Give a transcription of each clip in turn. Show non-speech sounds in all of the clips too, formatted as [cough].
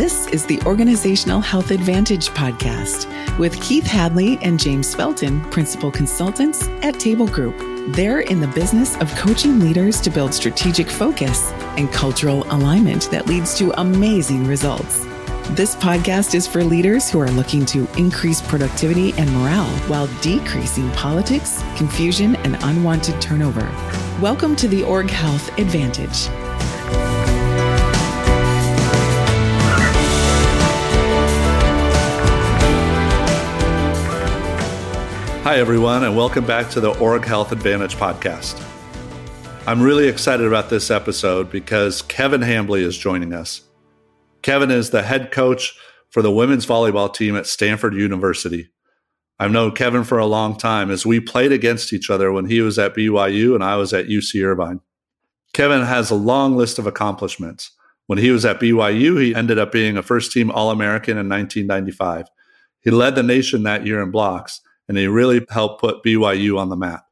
This is the Organizational Health Advantage podcast with Keith Hadley and James Felton, principal consultants at Table Group. They're in the business of coaching leaders to build strategic focus and cultural alignment that leads to amazing results. This podcast is for leaders who are looking to increase productivity and morale while decreasing politics, confusion, and unwanted turnover. Welcome to the Org Health Advantage. Hi, everyone, and welcome back to the Org Health Advantage podcast. I'm really excited about this episode because Kevin Hambly is joining us. Kevin is the head coach for the women's volleyball team at Stanford University. I've known Kevin for a long time as we played against each other when he was at BYU and I was at UC Irvine. Kevin has a long list of accomplishments. When he was at BYU, he ended up being a first team All American in 1995. He led the nation that year in blocks, and he really helped put BYU on the map.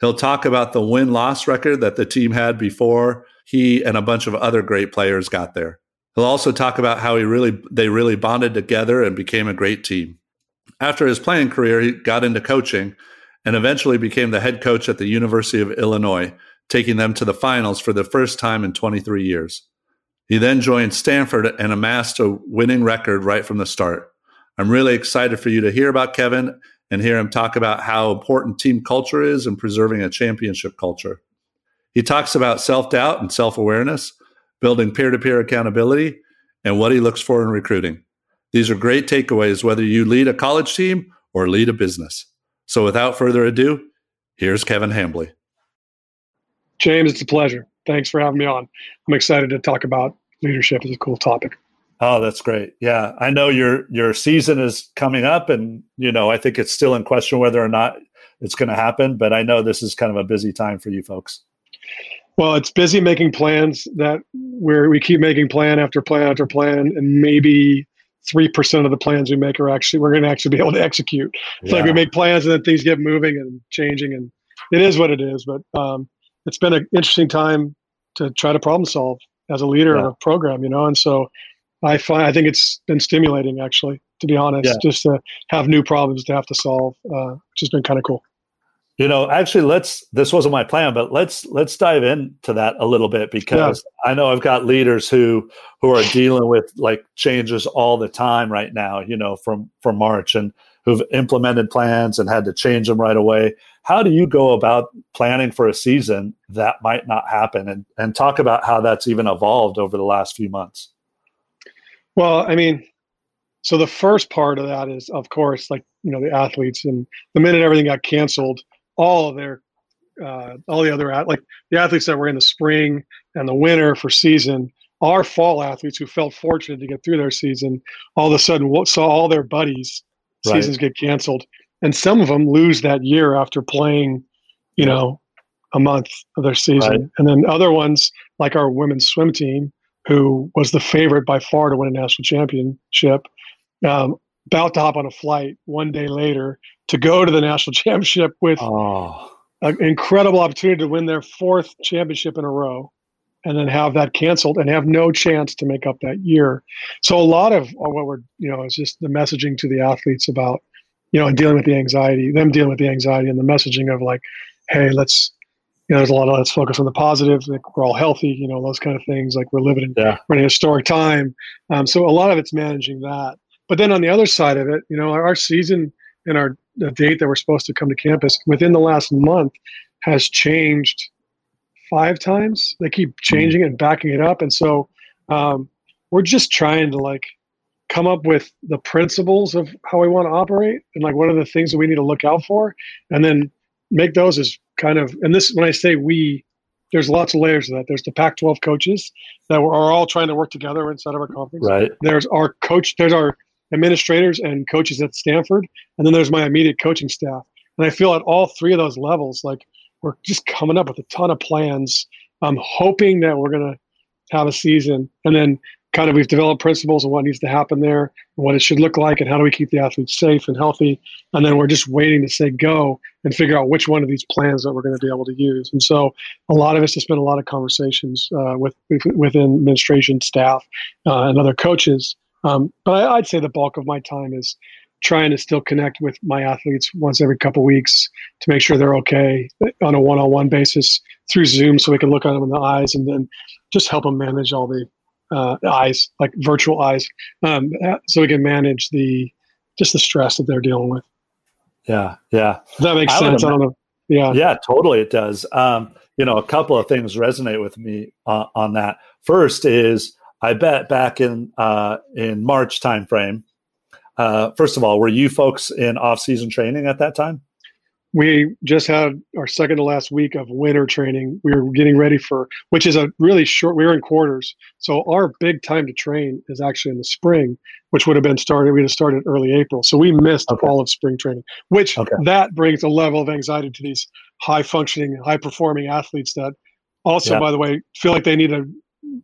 He'll talk about the win loss record that the team had before he and a bunch of other great players got there. He'll also talk about how he really they really bonded together and became a great team. After his playing career, he got into coaching and eventually became the head coach at the University of Illinois, taking them to the finals for the first time in 23 years. He then joined Stanford and amassed a winning record right from the start. I'm really excited for you to hear about Kevin and hear him talk about how important team culture is in preserving a championship culture. He talks about self doubt and self awareness, building peer to peer accountability, and what he looks for in recruiting. These are great takeaways whether you lead a college team or lead a business. So without further ado, here's Kevin Hambly. James, it's a pleasure. Thanks for having me on. I'm excited to talk about leadership. It's a cool topic. Oh, that's great. Yeah, I know your your season is coming up, and you know I think it's still in question whether or not it's going to happen. But I know this is kind of a busy time for you folks. Well, it's busy making plans that where we keep making plan after plan after plan, and maybe three percent of the plans we make are actually we're going to actually be able to execute. It's yeah. like we make plans and then things get moving and changing, and it is what it is. But um, it's been an interesting time to try to problem solve as a leader yeah. of a program, you know. And so I find I think it's been stimulating actually, to be honest, yeah. just to have new problems to have to solve, uh, which has been kind of cool. You know, actually, let's. This wasn't my plan, but let's let's dive into that a little bit because yeah. I know I've got leaders who who are dealing with like changes all the time right now. You know, from from March and who've implemented plans and had to change them right away. How do you go about planning for a season that might not happen, and and talk about how that's even evolved over the last few months? Well, I mean, so the first part of that is, of course, like you know the athletes, and the minute everything got canceled all of their uh, all the other like the athletes that were in the spring and the winter for season our fall athletes who felt fortunate to get through their season all of a sudden saw all their buddies right. seasons get canceled and some of them lose that year after playing you know a month of their season right. and then other ones like our women's swim team who was the favorite by far to win a national championship um, about to hop on a flight one day later to go to the national [laughs] championship with oh. an incredible opportunity to win their fourth championship in a row and then have that canceled and have no chance to make up that year. So a lot of what we're, you know, is just the messaging to the athletes about, you know, dealing with the anxiety, them dealing with the anxiety and the messaging of like, hey, let's, you know, there's a lot of let's focus on the positive, like we're all healthy, you know, those kind of things. Like we're living in yeah. we're in a historic time. Um, so a lot of it's managing that. But then on the other side of it, you know, our, our season and our the date that we're supposed to come to campus within the last month has changed five times. They keep changing it and backing it up, and so um, we're just trying to like come up with the principles of how we want to operate and like what are the things that we need to look out for, and then make those as kind of. And this, when I say we, there's lots of layers of that. There's the Pac-12 coaches that are all trying to work together inside of our conference. Right. There's our coach. There's our administrators and coaches at Stanford, and then there's my immediate coaching staff. And I feel at all three of those levels, like we're just coming up with a ton of plans. I'm hoping that we're going to have a season, and then kind of we've developed principles of what needs to happen there, what it should look like, and how do we keep the athletes safe and healthy. And then we're just waiting to say go and figure out which one of these plans that we're going to be able to use. And so a lot of us have spent a lot of conversations uh, with within administration, staff, uh, and other coaches. Um, but I, I'd say the bulk of my time is trying to still connect with my athletes once every couple weeks to make sure they're okay on a one-on-one basis through Zoom, so we can look at them in the eyes and then just help them manage all the uh, eyes, like virtual eyes, um, so we can manage the just the stress that they're dealing with. Yeah, yeah. Does that makes I sense. I don't know. Yeah, yeah, totally. It does. Um, you know, a couple of things resonate with me uh, on that. First is I bet back in uh, in March timeframe. Uh, first of all, were you folks in off season training at that time? We just had our second to last week of winter training. We were getting ready for, which is a really short. We were in quarters, so our big time to train is actually in the spring, which would have been started. We would have started early April, so we missed okay. all of spring training. Which okay. that brings a level of anxiety to these high functioning, high performing athletes that also, yeah. by the way, feel like they need to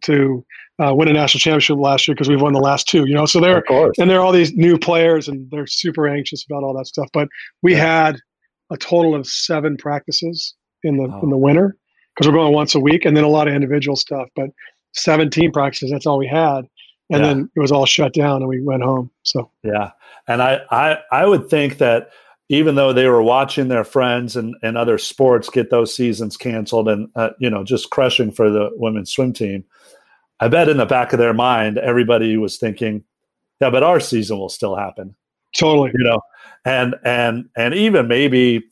to uh, win a national championship last year because we've won the last two. You know, so they're and there are all these new players and they're super anxious about all that stuff. But we yeah. had a total of seven practices in the oh. in the winter because we're going once a week, and then a lot of individual stuff. But 17 practices, that's all we had, and yeah. then it was all shut down, and we went home. So yeah, and I I I would think that even though they were watching their friends and, and other sports get those seasons canceled and uh, you know just crushing for the women's swim team i bet in the back of their mind everybody was thinking yeah but our season will still happen totally you know and and and even maybe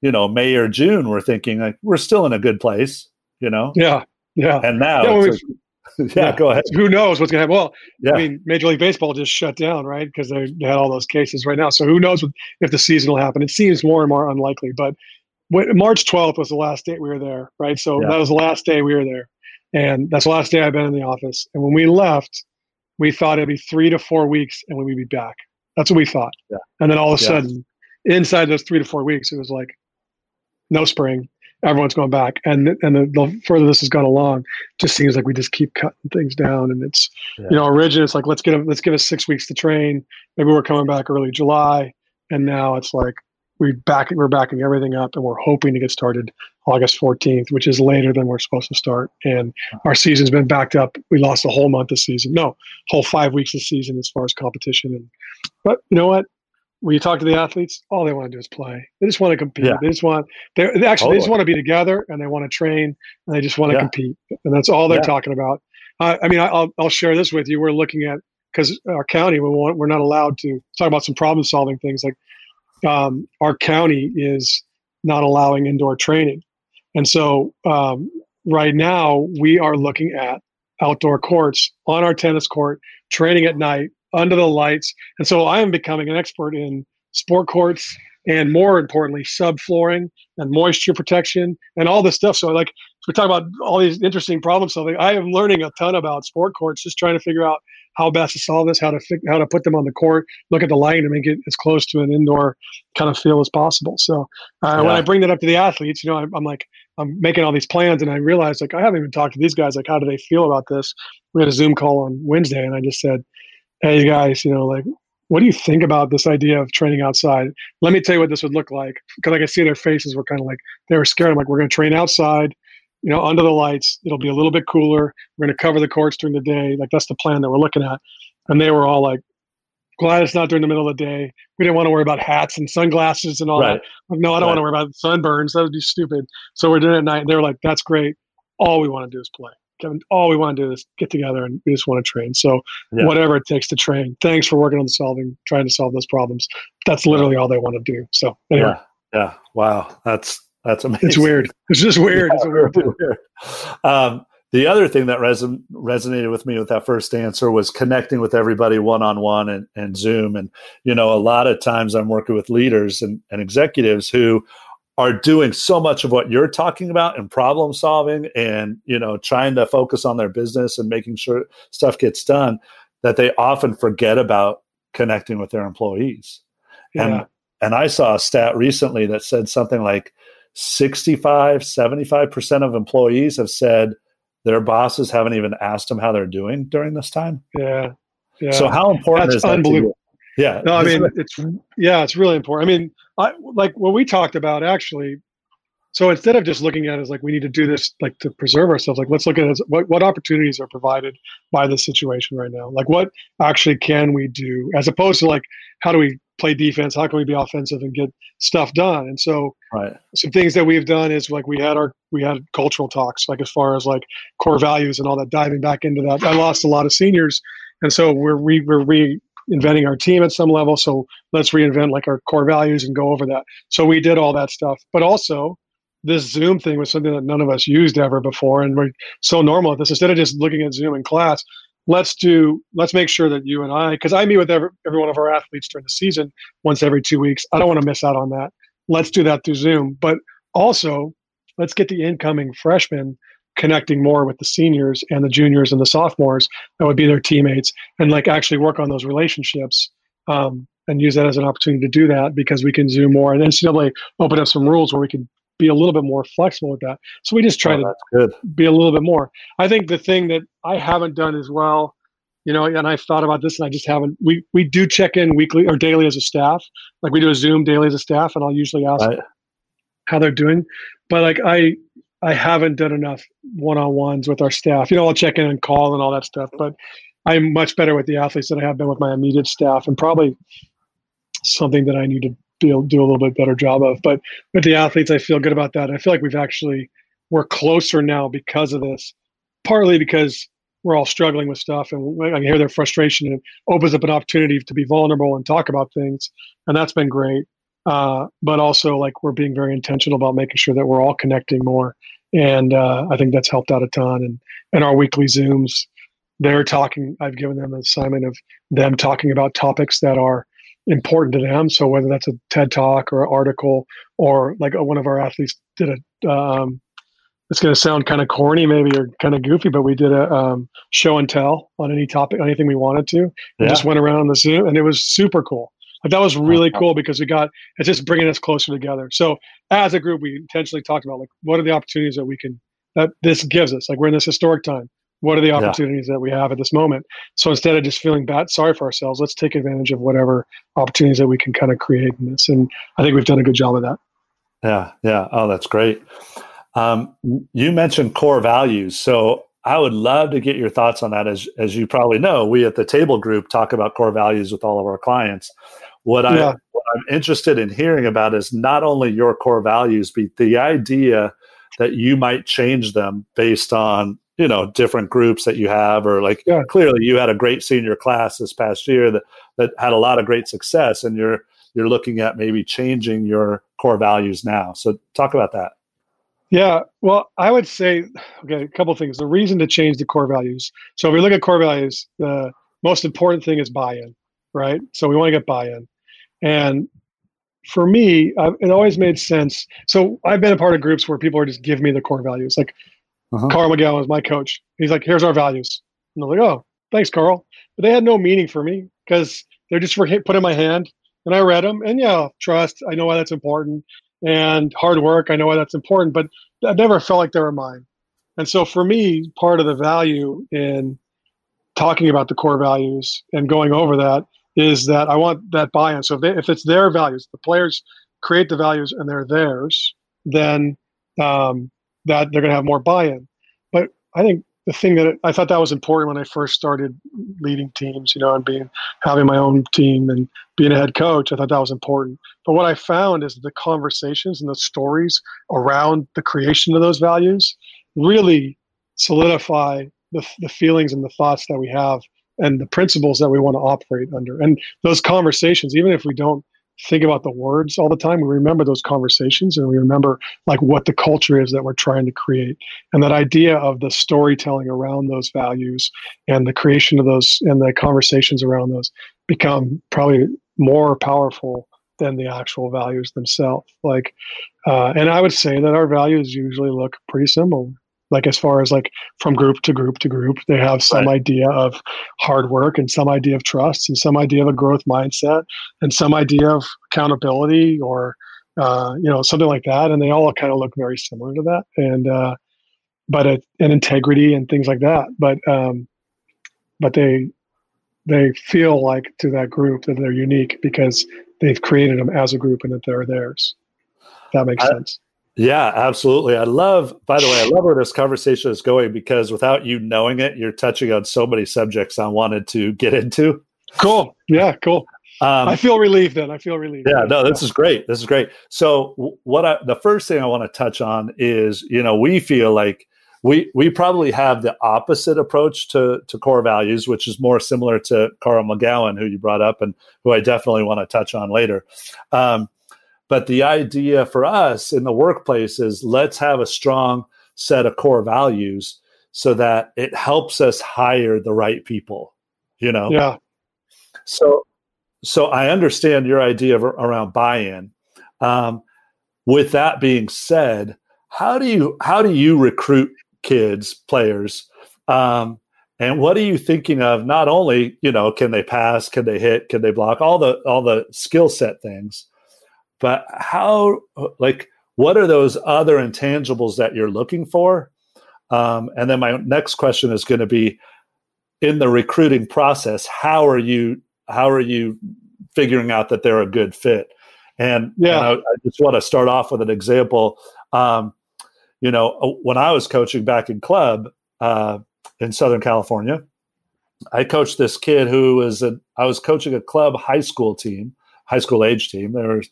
you know May or June, we're thinking like we're still in a good place, you know. Yeah, yeah. And now, yeah, like, [laughs] yeah, yeah, go ahead. Who knows what's going to happen? Well, yeah. I mean, Major League Baseball just shut down, right? Because they had all those cases right now. So who knows if the season will happen? It seems more and more unlikely. But March 12th was the last day we were there, right? So yeah. that was the last day we were there, and that's the last day I've been in the office. And when we left, we thought it'd be three to four weeks, and we'd be back. That's what we thought. Yeah. And then all of a yeah. sudden, inside those three to four weeks, it was like no spring. Everyone's going back, and and the, the further this has gone along, just seems like we just keep cutting things down. And it's yeah. you know originally it's like let's get let's give us six weeks to train. Maybe we're coming back early July, and now it's like we back we're backing everything up, and we're hoping to get started August 14th, which is later than we're supposed to start. And our season's been backed up. We lost a whole month of season. No, whole five weeks of season as far as competition. And but you know what? When you talk to the athletes, all they want to do is play. They just want to compete. Yeah. They just want they actually totally. they just want to be together and they want to train and they just want to yeah. compete. And that's all they're yeah. talking about. Uh, I mean, I'll I'll share this with you. We're looking at because our county we want, we're not allowed to talk about some problem solving things like um, our county is not allowing indoor training and so um, right now we are looking at outdoor courts on our tennis court, training at night under the lights. And so I am becoming an expert in sport courts and more importantly, subflooring and moisture protection and all this stuff. So like we talk about all these interesting problem solving. I am learning a ton about sport courts, just trying to figure out how best to solve this, how to fi- how to put them on the court, look at the lighting, and make it as close to an indoor kind of feel as possible. So uh, yeah. when I bring that up to the athletes, you know, I'm, I'm like, I'm making all these plans, and I realized like I haven't even talked to these guys. Like, how do they feel about this? We had a Zoom call on Wednesday, and I just said, "Hey guys, you know, like, what do you think about this idea of training outside? Let me tell you what this would look like." Because like I see their faces were kind of like they were scared. I'm like, "We're going to train outside." You know, under the lights, it'll be a little bit cooler. We're going to cover the courts during the day. Like that's the plan that we're looking at. And they were all like, glad it's not during the middle of the day. We didn't want to worry about hats and sunglasses and all right. that. Like, no, I don't right. want to worry about sunburns. That would be stupid. So we're doing it at night. They were like, that's great. All we want to do is play. Kevin, all we want to do is get together and we just want to train. So yeah. whatever it takes to train. Thanks for working on solving, trying to solve those problems. That's literally all they want to do. So anyway. Yeah. Yeah. Wow. That's that's amazing. It's weird. It's just [laughs] weird. Yeah, it's weird. weird. Um, the other thing that reson- resonated with me with that first answer was connecting with everybody one on one and Zoom. And, you know, a lot of times I'm working with leaders and, and executives who are doing so much of what you're talking about and problem solving and, you know, trying to focus on their business and making sure stuff gets done that they often forget about connecting with their employees. Yeah. And and I saw a stat recently that said something like 65, 75% of employees have said, their bosses haven't even asked them how they're doing during this time. Yeah. Yeah. So how important That's is that? to you? unbelievable. Yeah. No, I mean it's yeah, it's really important. I mean, I like what we talked about actually. So instead of just looking at it as like we need to do this like to preserve ourselves, like let's look at it as what what opportunities are provided by the situation right now. Like what actually can we do as opposed to like how do we play defense? How can we be offensive and get stuff done? And so right. some things that we've done is like we had our we had cultural talks like as far as like core values and all that diving back into that. I lost a lot of seniors, and so we're re, we're reinventing our team at some level. So let's reinvent like our core values and go over that. So we did all that stuff, but also this Zoom thing was something that none of us used ever before, and we're so normal at this. Instead of just looking at Zoom in class, let's do let's make sure that you and I, because I meet with every, every one of our athletes during the season once every two weeks. I don't want to miss out on that. Let's do that through Zoom, but also let's get the incoming freshmen connecting more with the seniors and the juniors and the sophomores that would be their teammates and like actually work on those relationships um, and use that as an opportunity to do that because we can zoom more and ncaa open up some rules where we can be a little bit more flexible with that so we just try Oh, to be a little bit more. I think the thing that I haven't done as well, you know, and I've thought about this and I just haven't. We we do check in weekly or daily as a staff. Like we do a Zoom daily as a staff, and I'll usually ask Right. how they're doing. But like I I haven't done enough one on ones with our staff. You know, I'll check in and call and all that stuff. But I'm much better with the athletes than I have been with my immediate staff, and probably something that I need to be able do a little bit better job of. But with the athletes, I feel good about that. I feel like we've actually we're closer now because of this. Partly because we're all struggling with stuff, and I hear their frustration, and it opens up an opportunity to be vulnerable and talk about things, and that's been great. Uh, but also, like we're being very intentional about making sure that we're all connecting more, and uh, I think that's helped out a ton. And and our weekly zooms, they're talking. I've given them an assignment of them talking about topics that are important to them. So whether that's a TED talk or an article, or like one of our athletes did a um, it's going to sound kind of corny maybe or kind of goofy but we did a um, show and tell on any topic anything we wanted to we Yeah. just went around the Zoom, and it was super cool like that was really cool because we got it's just bringing us closer together. So as a group we intentionally talked about like what are the opportunities that we can that this gives us? Like we're in this historic time. What are the opportunities that we have at this moment? So instead of just feeling bad sorry for ourselves let's take advantage of whatever opportunities that we can kind of create in this. And i think we've done a good job of that. Yeah, yeah. Oh, that's great. Um, you mentioned core values, so I would love to get your thoughts on that. As as you probably know, we at the Table Group talk about core values with all of our clients. What I what I'm interested in hearing about is not only your core values, but the idea that you might change them based on you know different groups that you have, or like Yeah. clearly you had a great senior class this past year that that had a lot of great success, and you're you're looking at maybe changing your core values now. So talk about that. Yeah, well, I would say, okay, a couple things. The reason to change the core values. So, if we look at core values, the most important thing is buy in, right? So, we want to get buy in. And for me, it always made sense. So, I've been a part of groups where people are just give me the core values. Like Uh-huh. Carl McGown is my coach. He's like, here's our values. And I'm like, oh, thanks, Carl. But they had no meaning for me because they're just for put in my hand. And I read them. And yeah, trust. I know why that's important. And hard work. I know why that's important. But I never felt like they were mine. And so for me, part of the value in talking about the core values and going over that is that I want that buy-in. So if, they, if it's their values, the players create the values and they're theirs, then um, that they're going to have more buy-in. But I think the thing that I thought that was important when I first started leading teams, you know, and being having my own team and being a head coach, I thought that was important. But what I found is the conversations and the stories around the creation of those values really solidify the, the feelings and the thoughts that we have and the principles that we want to operate under. And those conversations, even if we don't think about the words all the time, we remember those conversations and we remember like what the culture is that we're trying to create. And that idea of the storytelling around those values and the creation of those and the conversations around those become probably more powerful than the actual values themselves. Like, uh, and I would say that our values usually look pretty similar. Like as far as like from group to group to group, they have some Right. idea of hard work and some idea of trust and some idea of a growth mindset and some idea of accountability or uh, you know something like that. And they all kind of look very similar to that. And uh, but a, and integrity and things like that. But um, but they they feel like to that group that they're unique because they've created them as a group and that they're theirs. That makes I, sense. Yeah, absolutely. I love, by the way, I love where this conversation is going because without you knowing it, you're touching on so many subjects I wanted to get into. Cool. Yeah, cool. Um, I feel relieved then. I feel relieved. Yeah, no, this is great. This is great. So, what I, the first thing I want to touch on is, you know, we feel like we we probably have the opposite approach to to core values, which is more similar to Carl McGown, who you brought up, and who I definitely want to touch on later. Um, but the idea for us in the workplace is let's have a strong set of core values so that it helps us hire the right people. You know. Yeah. So, so I understand your idea of, around buy-in. Um, with that being said, how do you how do you recruit kids, players. Um, and what are you thinking of? Not only you know, can they pass, can they hit, can they block, all the all the skill set things, but how like what are those other intangibles that you're looking for? Um, and then my next question is going to be in the recruiting process. How are you how are you figuring out that they're a good fit? And yeah, and I, I, just want to start off with an example. Um, you know, uh, when I was coaching back in club uh, in Southern California, I coached this kid who was a, I was coaching a club high school team, high school age team. They were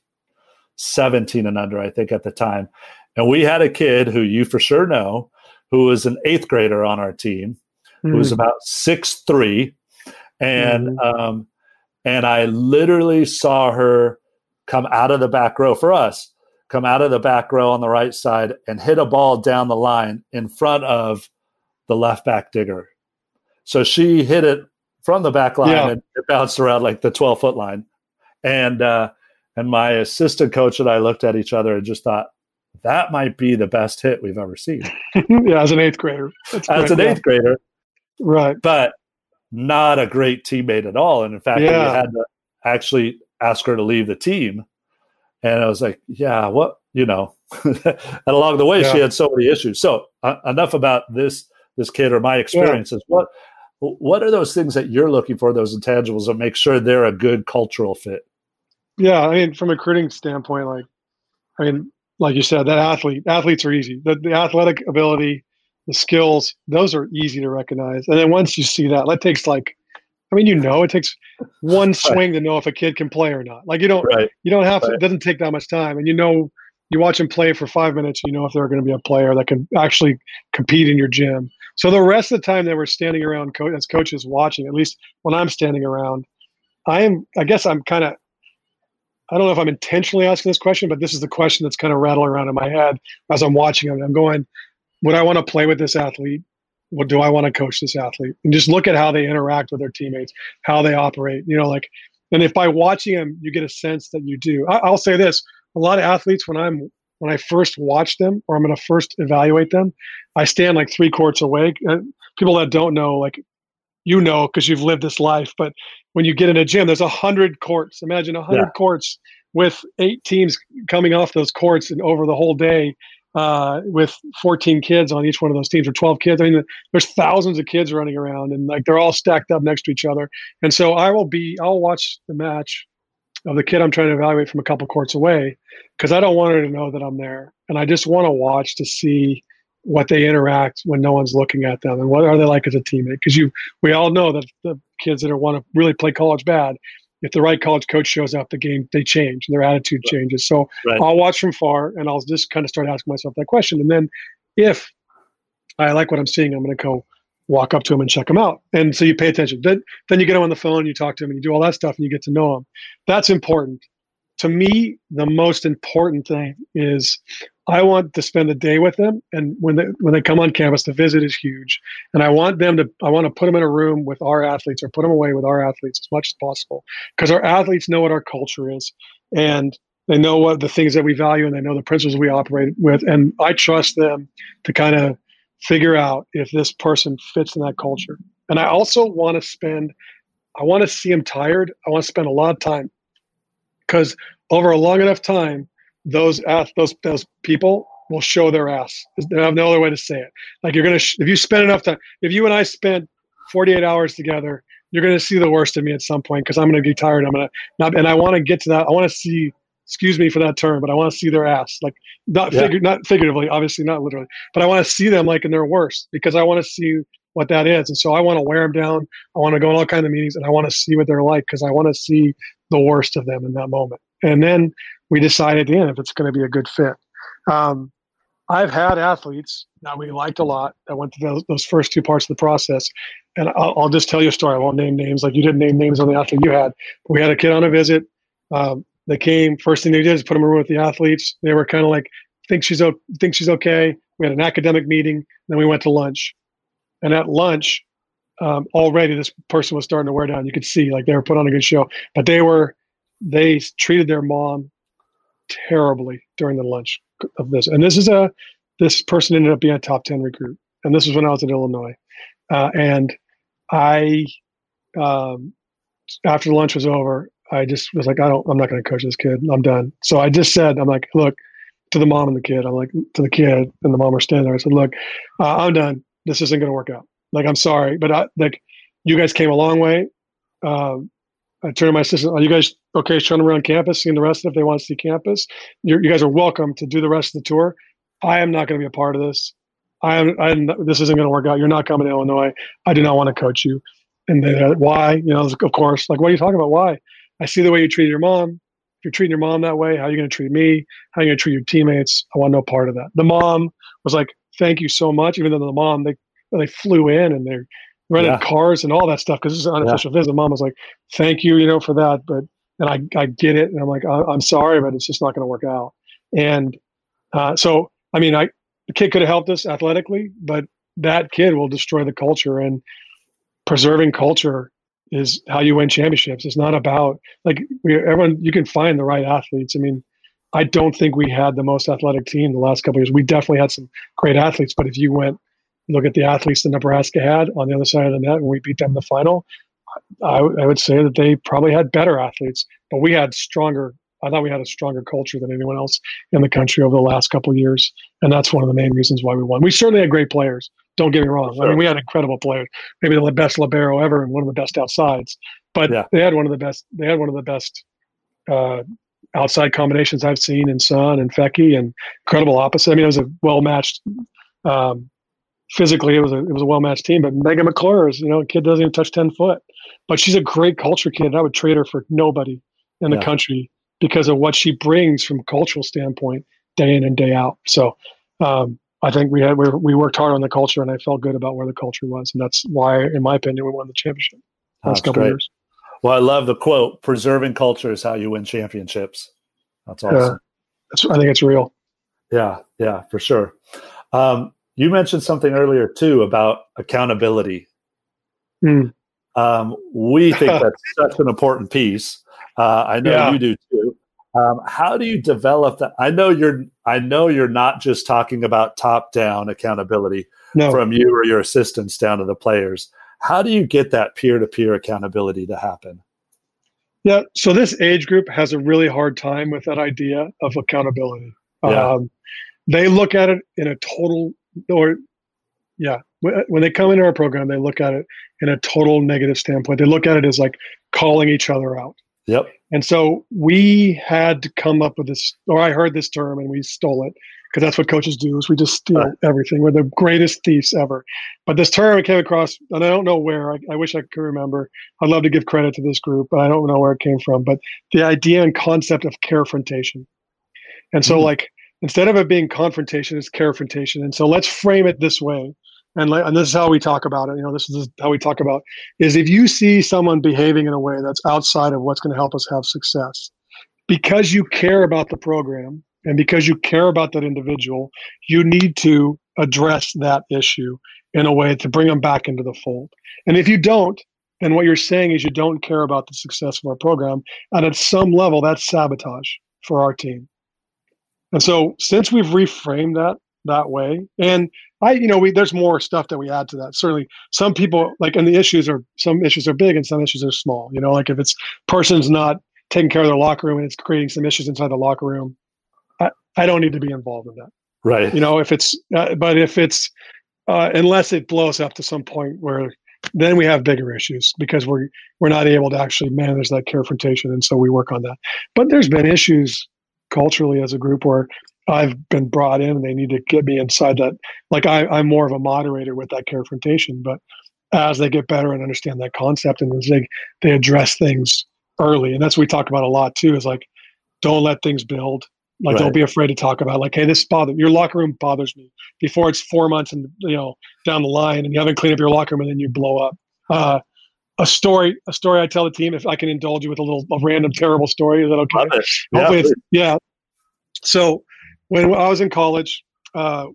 17 and under, I think, at the time. And we had a kid who you for sure know, who was an eighth grader on our team, mm. who was hmm. about six three, and mm. um, and I literally saw her come out of the back row for us come out of the back row on the right side and hit a ball down the line in front of the left back digger. So she hit it from the back line yeah. and it bounced around like the 12 foot line. And uh, and my assistant coach and I looked at each other and just thought, that might be the best hit we've ever seen. [laughs] yeah, as an eighth grader. That's as great, an eighth yeah. grader. Right. But not a great teammate at all. And in fact, yeah. we had to actually ask her to leave the team and I was like, yeah, what, you know, [laughs] and along the way, yeah. she had so many issues. So uh, enough about this, this kid or my experiences. What, what are those things that you're looking for, those intangibles that make sure they're a good cultural fit? Yeah. I mean, from a recruiting standpoint, like, I mean, like you said, that athlete, athletes are easy. The, the athletic ability, the skills, those are easy to recognize. And then once you see that, that takes like I mean, you know, it takes one [laughs] swing to know if a kid can play or not. Like you don't, right. you don't have to. Right. It doesn't take that much time, and you know, you watch them play for five minutes. You know if they're going to be a player that can actually compete in your gym. So the rest of the time that we're standing around co- as coaches watching, at least when I'm standing around, I am. I guess I'm kind of. I don't know if I'm intentionally asking this question, but this is the question that's kind of rattling around in my head as I'm watching them. I'm going, would I want to play with this athlete? what do I want to coach this athlete? And just look at how they interact with their teammates, how they operate. You know, like, and if by watching them you get a sense that you do. I, will say this: a lot of athletes, when I'm when I first watch them or I'm going to first evaluate them, I stand like three courts away. People that don't know, like, you know, because you've lived this life. But when you get in a gym, there's a hundred courts. Imagine a hundred yeah. courts with eight teams coming off those courts and over the whole day uh, with 14 kids on each one of those teams or 12 kids. I mean, there's thousands of kids running around and like they're all stacked up next to each other. And so I will be, I'll watch the match of the kid I'm trying to evaluate from a couple courts away because I don't want her to know that I'm there. And I just want to watch to see what they interact when no one's looking at them and what are they like as a teammate because you we all know that the kids that are want to really play college bad if the right college coach shows up, the game they change, their attitude changes. So right. I'll watch from far, and I'll just kind of start asking myself that question. And then, if I like what I'm seeing, I'm going to go walk up to them and check them out. And so you pay attention. Then, then you get them on the phone, you talk to them, and you do all that stuff, and you get to know them. That's important. To me, the most important thing is I want to spend the day with them, and when they when they come on campus, the visit is huge, and I want them to I want to put them in a room with our athletes or put them away with our athletes as much as possible because our athletes know what our culture is, and they know what the things that we value, and they know the principles we operate with, and I trust them to kind of figure out if this person fits in that culture. And I also want to spend, I want to see them tired. I want to spend a lot of time because over a long enough time those uh, those those people will show their ass. I have no other way to say it. Like you're gonna, sh- if you spend enough time, if you and I spend 48 hours together, you're gonna see the worst of me at some point because I'm gonna be tired. I'm gonna not, and I want to get to that. I want to see. Excuse me for that term, but I want to see their ass, like not yeah. not figuratively, obviously not literally, but I want to see them like in their worst because I want to see what that is, and so I want to wear them down. I want to go in all kind of meetings, and I want to see what they're like because I want to see the worst of them in that moment. And then we decide at the end if it's going to be a good fit. Um, I've had athletes that we liked a lot that went through those, those first two parts of the process. And I'll, I'll, just tell you a story. I won't name names like you didn't name names on the athlete you had. We had a kid on a visit. Um, they came. First thing they did is put them in a room with the athletes. They were kind of like, think she's think she's okay. We had an academic meeting. Then we went to lunch. And at lunch, um, already this person was starting to wear down. You could see like they were put on a good show, but they were they treated their mom terribly during the lunch of this. And this is a this person ended up being a top ten recruit, and this was when I was at Illinois. Uh, and I, um, after lunch was over, I just was like, I don't, I'm not going to coach this kid. I'm done. So I just said, I'm like, look, to the mom and the kid. I'm like, to the kid and the mom are standing there. I said, look, uh, I'm done. This isn't going to work out. Like, I'm sorry, but I, like, you guys came a long way. Um, I turned to my assistant, are you guys okay showing them around campus, seeing the rest of if they want to see campus? You're, you guys are welcome to do the rest of the tour. I am not going to be a part of this. I am, I am this isn't going to work out. You're not coming to Illinois. I do not want to coach you. And then, uh, why? You know, of course, like, what are you talking about? Why? I see the way you treated your mom. If you're treating your mom that way, how are you going to treat me? How are you going to treat your teammates? I want no part of that. The mom was like, thank you so much. Even though the mom, they, they flew in and they're rented yeah. cars and all that stuff because this is an unofficial yeah. visit. Mom was like, "Thank you, you know, for that," but and I I get it, and I'm like, I'm sorry, but it's just not going to work out. And uh, so, I mean, I the kid could have helped us athletically, but that kid will destroy the culture and preserving culture is how you win championships. It's not about like we, everyone. You can find the right athletes. I mean, I don't think we had the most athletic team the last couple years. We definitely had some great athletes, but if you went look at the athletes that Nebraska had on the other side of the net when we beat them in the final, I, I would say that they probably had better athletes, but we had stronger. I thought we had a stronger culture than anyone else in the country over the last couple years, and that's one of the main reasons why we won. We certainly had great players. Don't get me wrong. Sure. I mean, we had incredible players. Maybe the best libero ever and one of the best outsides. But yeah. they had one of the best. They had one of the best uh, outside combinations I've seen in Sun and Foecke, and incredible opposite. I mean, it was a well matched um, physically it was a it was a well matched team. But Megan McClure is you know a kid doesn't even touch ten foot, but she's a great culture kid. I would trade her for nobody in the yeah. country because of what she brings from a cultural standpoint day in and day out. So um, I think we had we, we worked hard on the culture, and I felt good about where the culture was, and that's why, in my opinion, we won the championship last couple years. Well, I love the quote: "Preserving culture is how you win championships." That's awesome. I think it's real. Yeah, yeah, for sure. Um, you mentioned something earlier too about accountability. Mm. Um, we think [laughs] that's such an important piece. Uh, I know yeah. you do too. Um, how do you develop that? I know you're. I know you're not just talking about top-down accountability no. from you or your assistants down to the players. How do you get that peer-to-peer accountability to happen? Yeah. So this age group has a really hard time with that idea of accountability. Yeah. Um, they look at it in a total or yeah when they come into our program they look at it in a total negative standpoint. They look at it as like calling each other out. Yep. And so we had to come up with this or i heard this term and we stole it because that's what coaches do is we just steal right. everything. We're the greatest thieves ever. But this term I came across and i don't know where I, I wish i could remember. I'd love to give credit to this group but i don't know where it came from. But the idea and concept of carefrontation and so mm. like instead of it being confrontation, it's carefrontation. And so let's frame it this way. And, and this is how we talk about it. You know, this is how we talk about is if you see someone behaving in a way that's outside of what's going to help us have success, because you care about the program and because you care about that individual, you need to address that issue in a way to bring them back into the fold. And if you don't, then what you're saying is you don't care about the success of our program. And at some level, that's sabotage for our team. And so since we've reframed that that way, and I, you know, we there's more stuff that we add to that. Certainly, some people like, and the issues are some issues are big and some issues are small. You know, like if it's person's not taking care of their locker room and it's creating some issues inside the locker room, I, I don't need to be involved in that. Right. You know, if it's, uh, but if it's, uh, unless it blows up to some point where then we have bigger issues because we're we're not able to actually manage that confrontation, and so we work on that. But there's been issues culturally as a group where I've been brought in and they need to get me inside that. Like I, I'm more of a moderator with that confrontation, but as they get better and understand that concept and as they they address things early, and that's what we talk about a lot too. Is like don't let things build. Like right. don't be afraid to talk about like, hey, this bother your locker room bothers me. Before it's four months and you know down the line and you haven't cleaned up your locker room and then you blow up. Uh, a story, a story I tell the team if I can indulge you with a little a random terrible story. Is that okay? Yeah, yeah. So when I was in college, uh,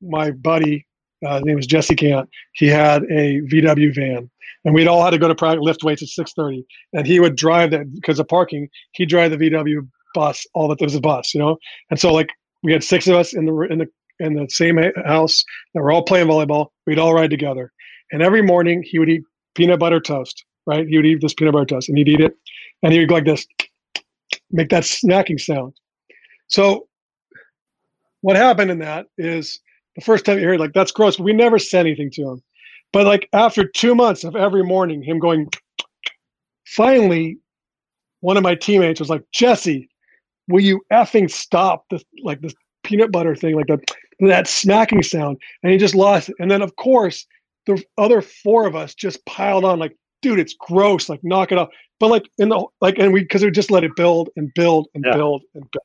my buddy, uh, his name was Jesse Cant. He had a VW van, and we'd all had to go to practice, lift weights at six thirty. And he would drive that because of parking. He'd drive the VW bus all that there was a bus, you know. And so like we had six of us in the in the in the same house that were all playing volleyball. We'd all ride together, and every morning he would eat peanut butter toast. Right, he would eat this peanut butter toast, and he'd eat it, and he would go like this, make that snacking sound. So what happened in that is the first time you heard like that's gross, but we never said anything to him. But like after two months of every morning him going, finally, one of my teammates was like, Jesse, will you effing stop this like this peanut butter thing, like that that smacking sound? And he just lost it. And then of course the other four of us just piled on like, dude, it's gross, like knock it off. But like in the like and we because we just let it build and build and yeah. build and build.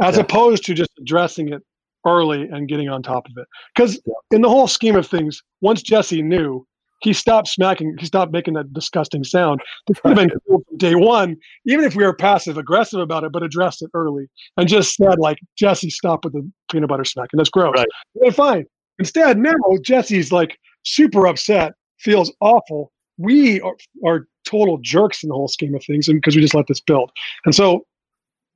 As yeah. opposed to just addressing it early and getting on top of it. Because yeah. in the whole scheme of things, once Jesse knew, he stopped smacking, he stopped making that disgusting sound. It could have been cool from day one, even if we were passive aggressive about it, but addressed it early and just said, like, Jesse, stop with the peanut butter smacking. That's gross. Right. Fine. Instead, now Jesse's like super upset, feels awful. We are, are total jerks in the whole scheme of things and because we just let this build. And so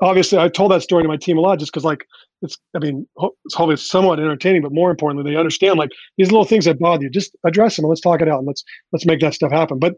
obviously I told that story to my team a lot just because like it's I mean it's hopefully somewhat entertaining, but more importantly they understand like these little things that bother you, just address them and let's talk it out and let's let's make that stuff happen. But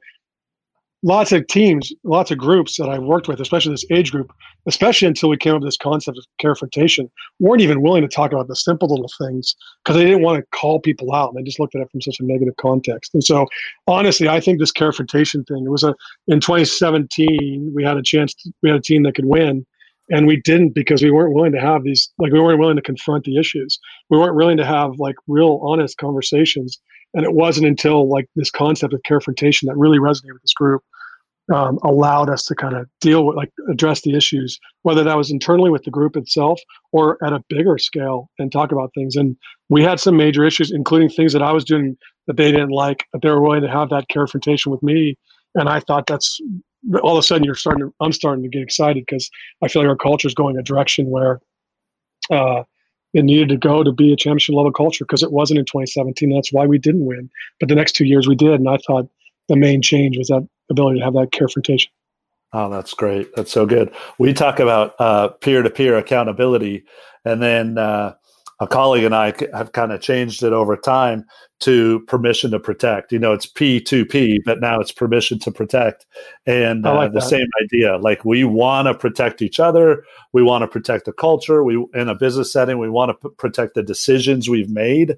lots of teams, lots of groups that I've worked with, especially this age group, especially until we came up with this concept of carefrontation, weren't even willing to talk about the simple little things because they didn't want to call people out. And they just looked at it from such a negative context. And so, honestly, I think this carefrontation thing, it was a, in 2017, we had a chance, to, we had a team that could win and we didn't because we weren't willing to have these like we weren't willing to confront the issues we weren't willing to have like real honest conversations and it wasn't until like this concept of carefrontation that really resonated with this group um, allowed us to kind of deal with like address the issues whether that was internally with the group itself or at a bigger scale and talk about things and we had some major issues including things that i was doing that they didn't like but they were willing to have that carefrontation with me and i thought that's all of a sudden you're starting to, I'm starting to get excited because I feel like our culture is going a direction where uh, it needed to go to be a championship level culture because it wasn't in 2017. That's why we didn't win. But the next two years we did. And I thought the main change was that ability to have that carefrontation. Oh, that's great. That's so good. We talk about peer to peer accountability. And then uh, a colleague and I have kind of changed it over time to permission to protect. You know, it's P2P, but now it's permission to protect. And uh, like the same idea. Like we want to protect each other. We want to protect the culture. We in a business setting, we want to p- protect the decisions we've made.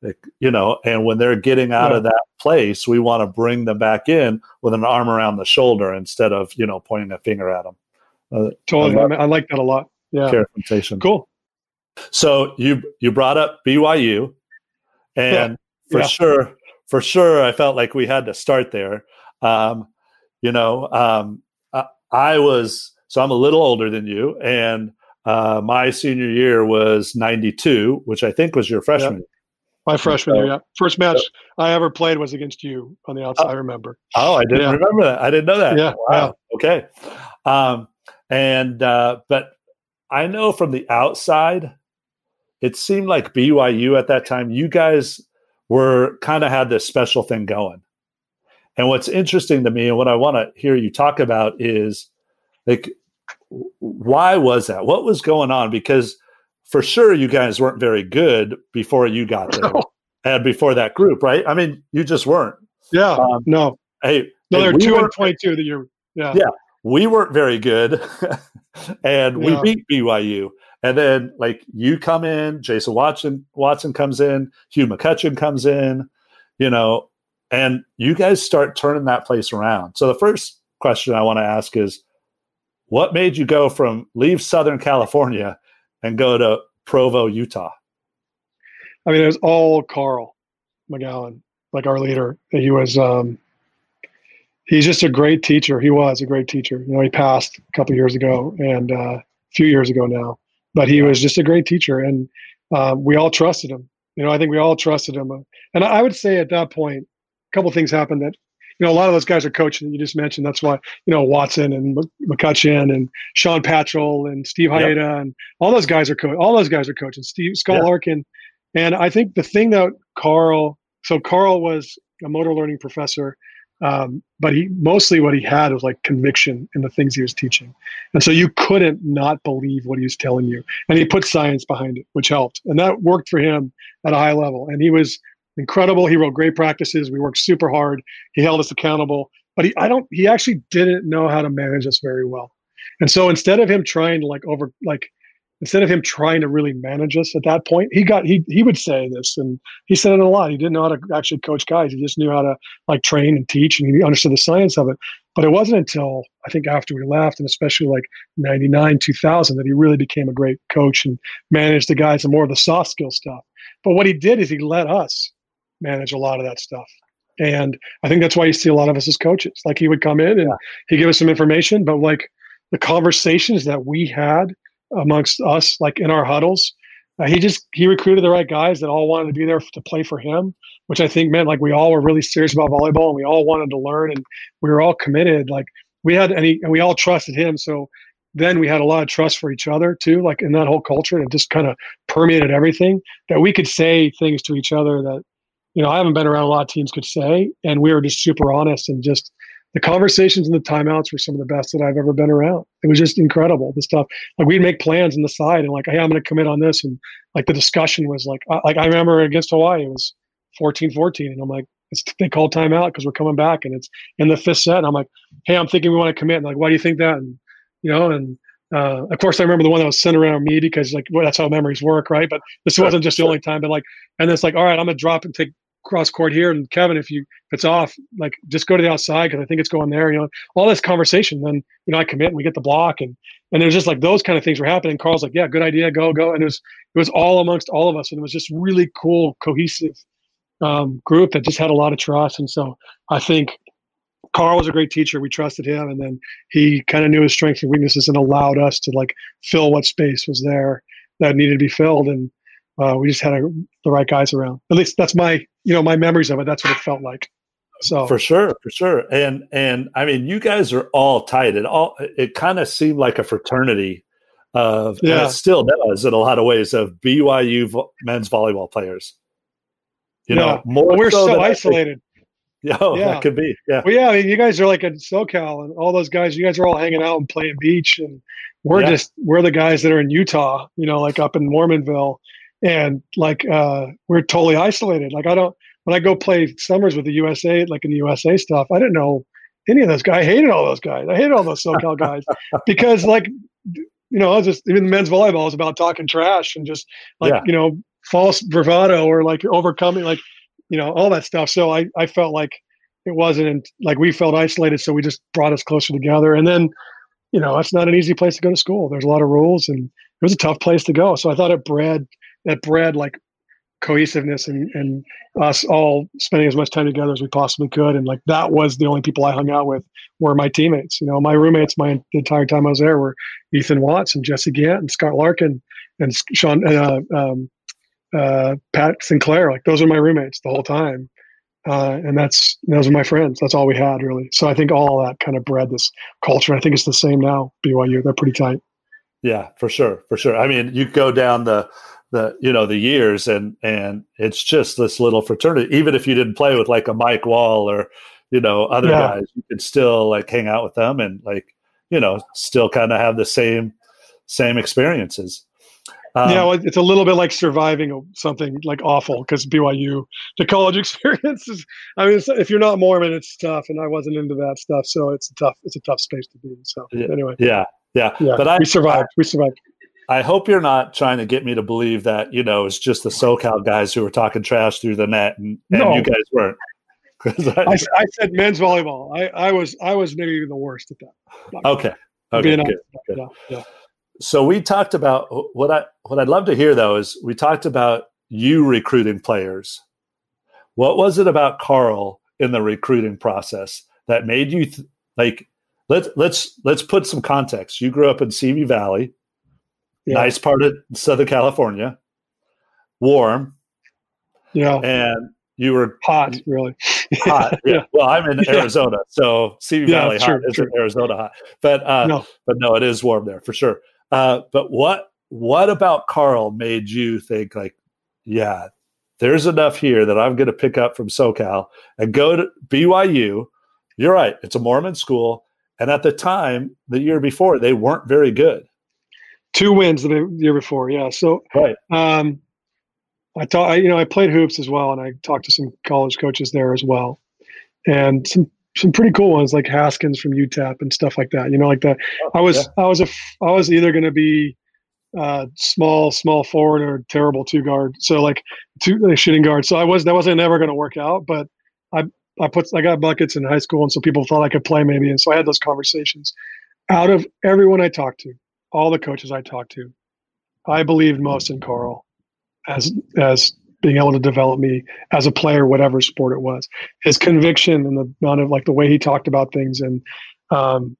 Like, you know, and when they're getting out yeah. of that place, we want to bring them back in with an arm around the shoulder instead of you know pointing a finger at them. Uh, totally, I, I like that a lot. Yeah, carefrontation. Cool. So you you brought up BYU, and yeah. for yeah. sure, for sure, I felt like we had to start there. Um, you know, um, I, I, was so I'm a little older than you, and uh, my senior year was '92, which I think was your freshman. My freshman year, yeah. First match I ever played was against you on the outside. Oh, I remember. Oh, I didn't remember that. I didn't know that. Yeah. Wow. Okay. Um, and uh, but I know from the outside it seemed like BYU at that time, you guys were kind of had this special thing going. And what's interesting to me and what I want to hear you talk about is like, why was that? What was going on? Because for sure, you guys weren't very good before you got there no. and before that group, right? I mean, you just weren't. Yeah. Um, no. Hey, no, they're we two and twenty-two that you're. Yeah. Yeah. We weren't very good, [laughs] and yeah. we beat BYU. And then like you come in, Jason Watson Watson comes in, Hugh McCutcheon comes in, you know, and you guys start turning that place around. So the first question I want to ask is what made you go from leave Southern California and go to Provo, Utah? I mean, it was all Carl McGown, like our leader. He was um he's just a great teacher. He was a great teacher. You know, he passed a couple years ago and uh, a few years ago now but he was just a great teacher, and um, we all trusted him. You know, I think we all trusted him. And I would say at that point, a couple things happened that, you know, a lot of those guys are coaching. You just mentioned that's why, you know, Watson and McCutcheon and Sean Patchell and Steve Hayeda yep. and all those guys are co- all those guys are coaching. Steve Scott yep. Larkin, and I think the thing that Carl, so Carl was a motor learning professor um, but he mostly what he had was like conviction in the things he was teaching. And so you couldn't not believe what he was telling you. And he put science behind it, which helped. And that worked for him at a high level. And he was incredible. He wrote great practices. We worked super hard. He held us accountable. But he I don't he actually didn't know how to manage us very well. And so instead of him trying to like over like instead of him trying to really manage us at that point, he got he he would say this, and he said it a lot. He didn't know how to actually coach guys. He just knew how to like train and teach, and he understood the science of it. But it wasn't until I think after we left, and especially like '99, 2000, that he really became a great coach and managed the guys and more of the soft skill stuff. But what he did is he let us manage a lot of that stuff. And I think that's why you see a lot of us as coaches. Like he would come in and yeah. he'd give us some information, but like the conversations that we had amongst us, like in our huddles. Uh, he just he recruited the right guys that all wanted to be there to play for him, which I think meant like we all were really serious about volleyball and we all wanted to learn and we were all committed. Like we had any and we all trusted him. So then we had a lot of trust for each other too, like in that whole culture, and it just kind of permeated everything that we could say things to each other that you know I haven't been around a lot of teams could say, and we were just super honest and just the conversations and the timeouts were some of the best that I've ever been around. It was just incredible. The stuff like we'd make plans on the side and like, hey, I'm going to commit on this, and like the discussion was like, like I remember against Hawaii, it was 14-14, and I'm like, they called timeout because we're coming back, and it's in the fifth set, and I'm like, hey, I'm thinking we want to commit. And like, why do you think that? And you know, and uh, of course, I remember the one that was centered around me because like well, that's how memories work, right? But this wasn't just the only time. But like, and it's like, all right, I'm gonna drop and take cross court here and kevin if you if it's off like just go to the outside because i think it's going there you know all this conversation then you know i commit and we get the block and and there's just like those kind of things were happening carl's like yeah good idea go go and it was it was all amongst all of us and it was just really cool cohesive um, group that just had a lot of trust and so i think carl was a great teacher we trusted him and then he kind of knew his strengths and weaknesses and allowed us to like fill what space was there that needed to be filled and uh, we just had a, the right guys around. At least that's my you know my memories of it. That's what it felt like. So for sure, for sure, and and I mean, you guys are all tight. It all it kind of seemed like a fraternity of yeah. it still does in a lot of ways of BYU vo- men's volleyball players. You yeah. know, more we're so, so isolated. [laughs] Yeah, oh, yeah, that could be. Yeah. Well, yeah. I mean, you guys are like in SoCal, and all those guys. You guys are all hanging out and playing beach, and we're yeah. just we're the guys that are in Utah. You know, like up in Mormonville, and like uh, we're totally isolated. Like I don't when I go play summers with the USA, like in the USA stuff, I didn't know any of those guys. I hated all those guys. I hated all those SoCal [laughs] guys because like you know, I was just even the men's volleyball is about talking trash and just like yeah. you know false bravado or like overcoming like you know all that stuff. So I I felt like it wasn't like we felt isolated, so we just brought us closer together. And then you know, it's not an easy place to go to school. There's a lot of rules and it was a tough place to go. So I thought it bred that bred like cohesiveness and, and us all spending as much time together as we possibly could. And like that was the only people I hung out with were my teammates. You know, my roommates my the entire time I was there were Ethan Watts and Jesse Gant and Scott Larkin and Sean uh, um, uh, Pat Sinclair. Like those are my roommates the whole time. Uh, and that's those are my friends. That's all we had really. So I think all that kind of bred this culture. I think it's the same now. BYU, they're pretty tight. Yeah, for sure, for sure. I mean, you go down the the you know the years and and it's just this little fraternity even if you didn't play with like a mike wall or you know other yeah. guys you could still like hang out with them and like you know still kind of have the same same experiences um, yeah, well, it's a little bit like surviving something like awful because BYU, the college [laughs] experience is. I mean, if you're not Mormon, it's tough, and I wasn't into that stuff, so it's a tough, it's a tough space to be. In. So yeah, anyway, yeah, yeah, yeah. But I, we survived. I, we survived I hope you're not trying to get me to believe that you know it's just the SoCal guys who were talking trash through the net, and, and no. you guys weren't. [laughs] I, I, I, said men's volleyball. I, I was I was maybe the worst at that. Okay. Okay. Good, good. Yeah, yeah. So we talked about what I what I'd love to hear though is we talked about you recruiting players. What was it about Carl in the recruiting process that made you th- like let's let's let's put some context. You grew up in Simi Valley, yeah. nice part of Southern California, warm. Yeah. And you were hot, really hot. [laughs] Yeah. Well, I'm in Arizona, so Simi yeah, Valley hot isn't Arizona hot, but uh, no. but no, it is warm there for sure. Uh, but what what about Carl made you think like, yeah, there's enough here that I'm going to pick up from SoCal and go to BYU. You're right; it's a Mormon school, and at the time, the year before, they weren't very good. Two wins the year before, yeah. So right. Um, I thought, you know, I played hoops as well, and I talked to some college coaches there as well, and some some pretty cool ones like Haskins from UTEP and stuff like that. You know, like that. Oh, I was yeah. I was a I was either going to be uh, small small forward or terrible two guard. So like two like shooting guard. So I was that wasn't ever going to work out, but I I put I got buckets in high school, and so people thought I could play maybe, and so I had those conversations. Out of everyone I talked to, all the coaches I talked to, I believed most in Carl as as being able to develop me as a player, whatever sport it was. His conviction and the amount of like the way he talked about things and um,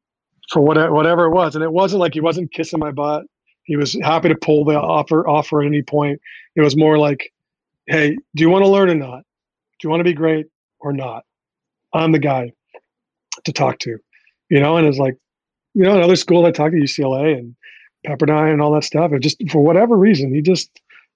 for whatever whatever it was, and it wasn't like he wasn't kissing my butt. He was happy to pull the offer offer at any point. It was more like, hey, do you want to learn or not? Do you want to be great or not? I'm the guy to talk to, you know. And it's like, you know, another school I talked to UCLA and Pepperdine and all that stuff. And just for whatever reason, he just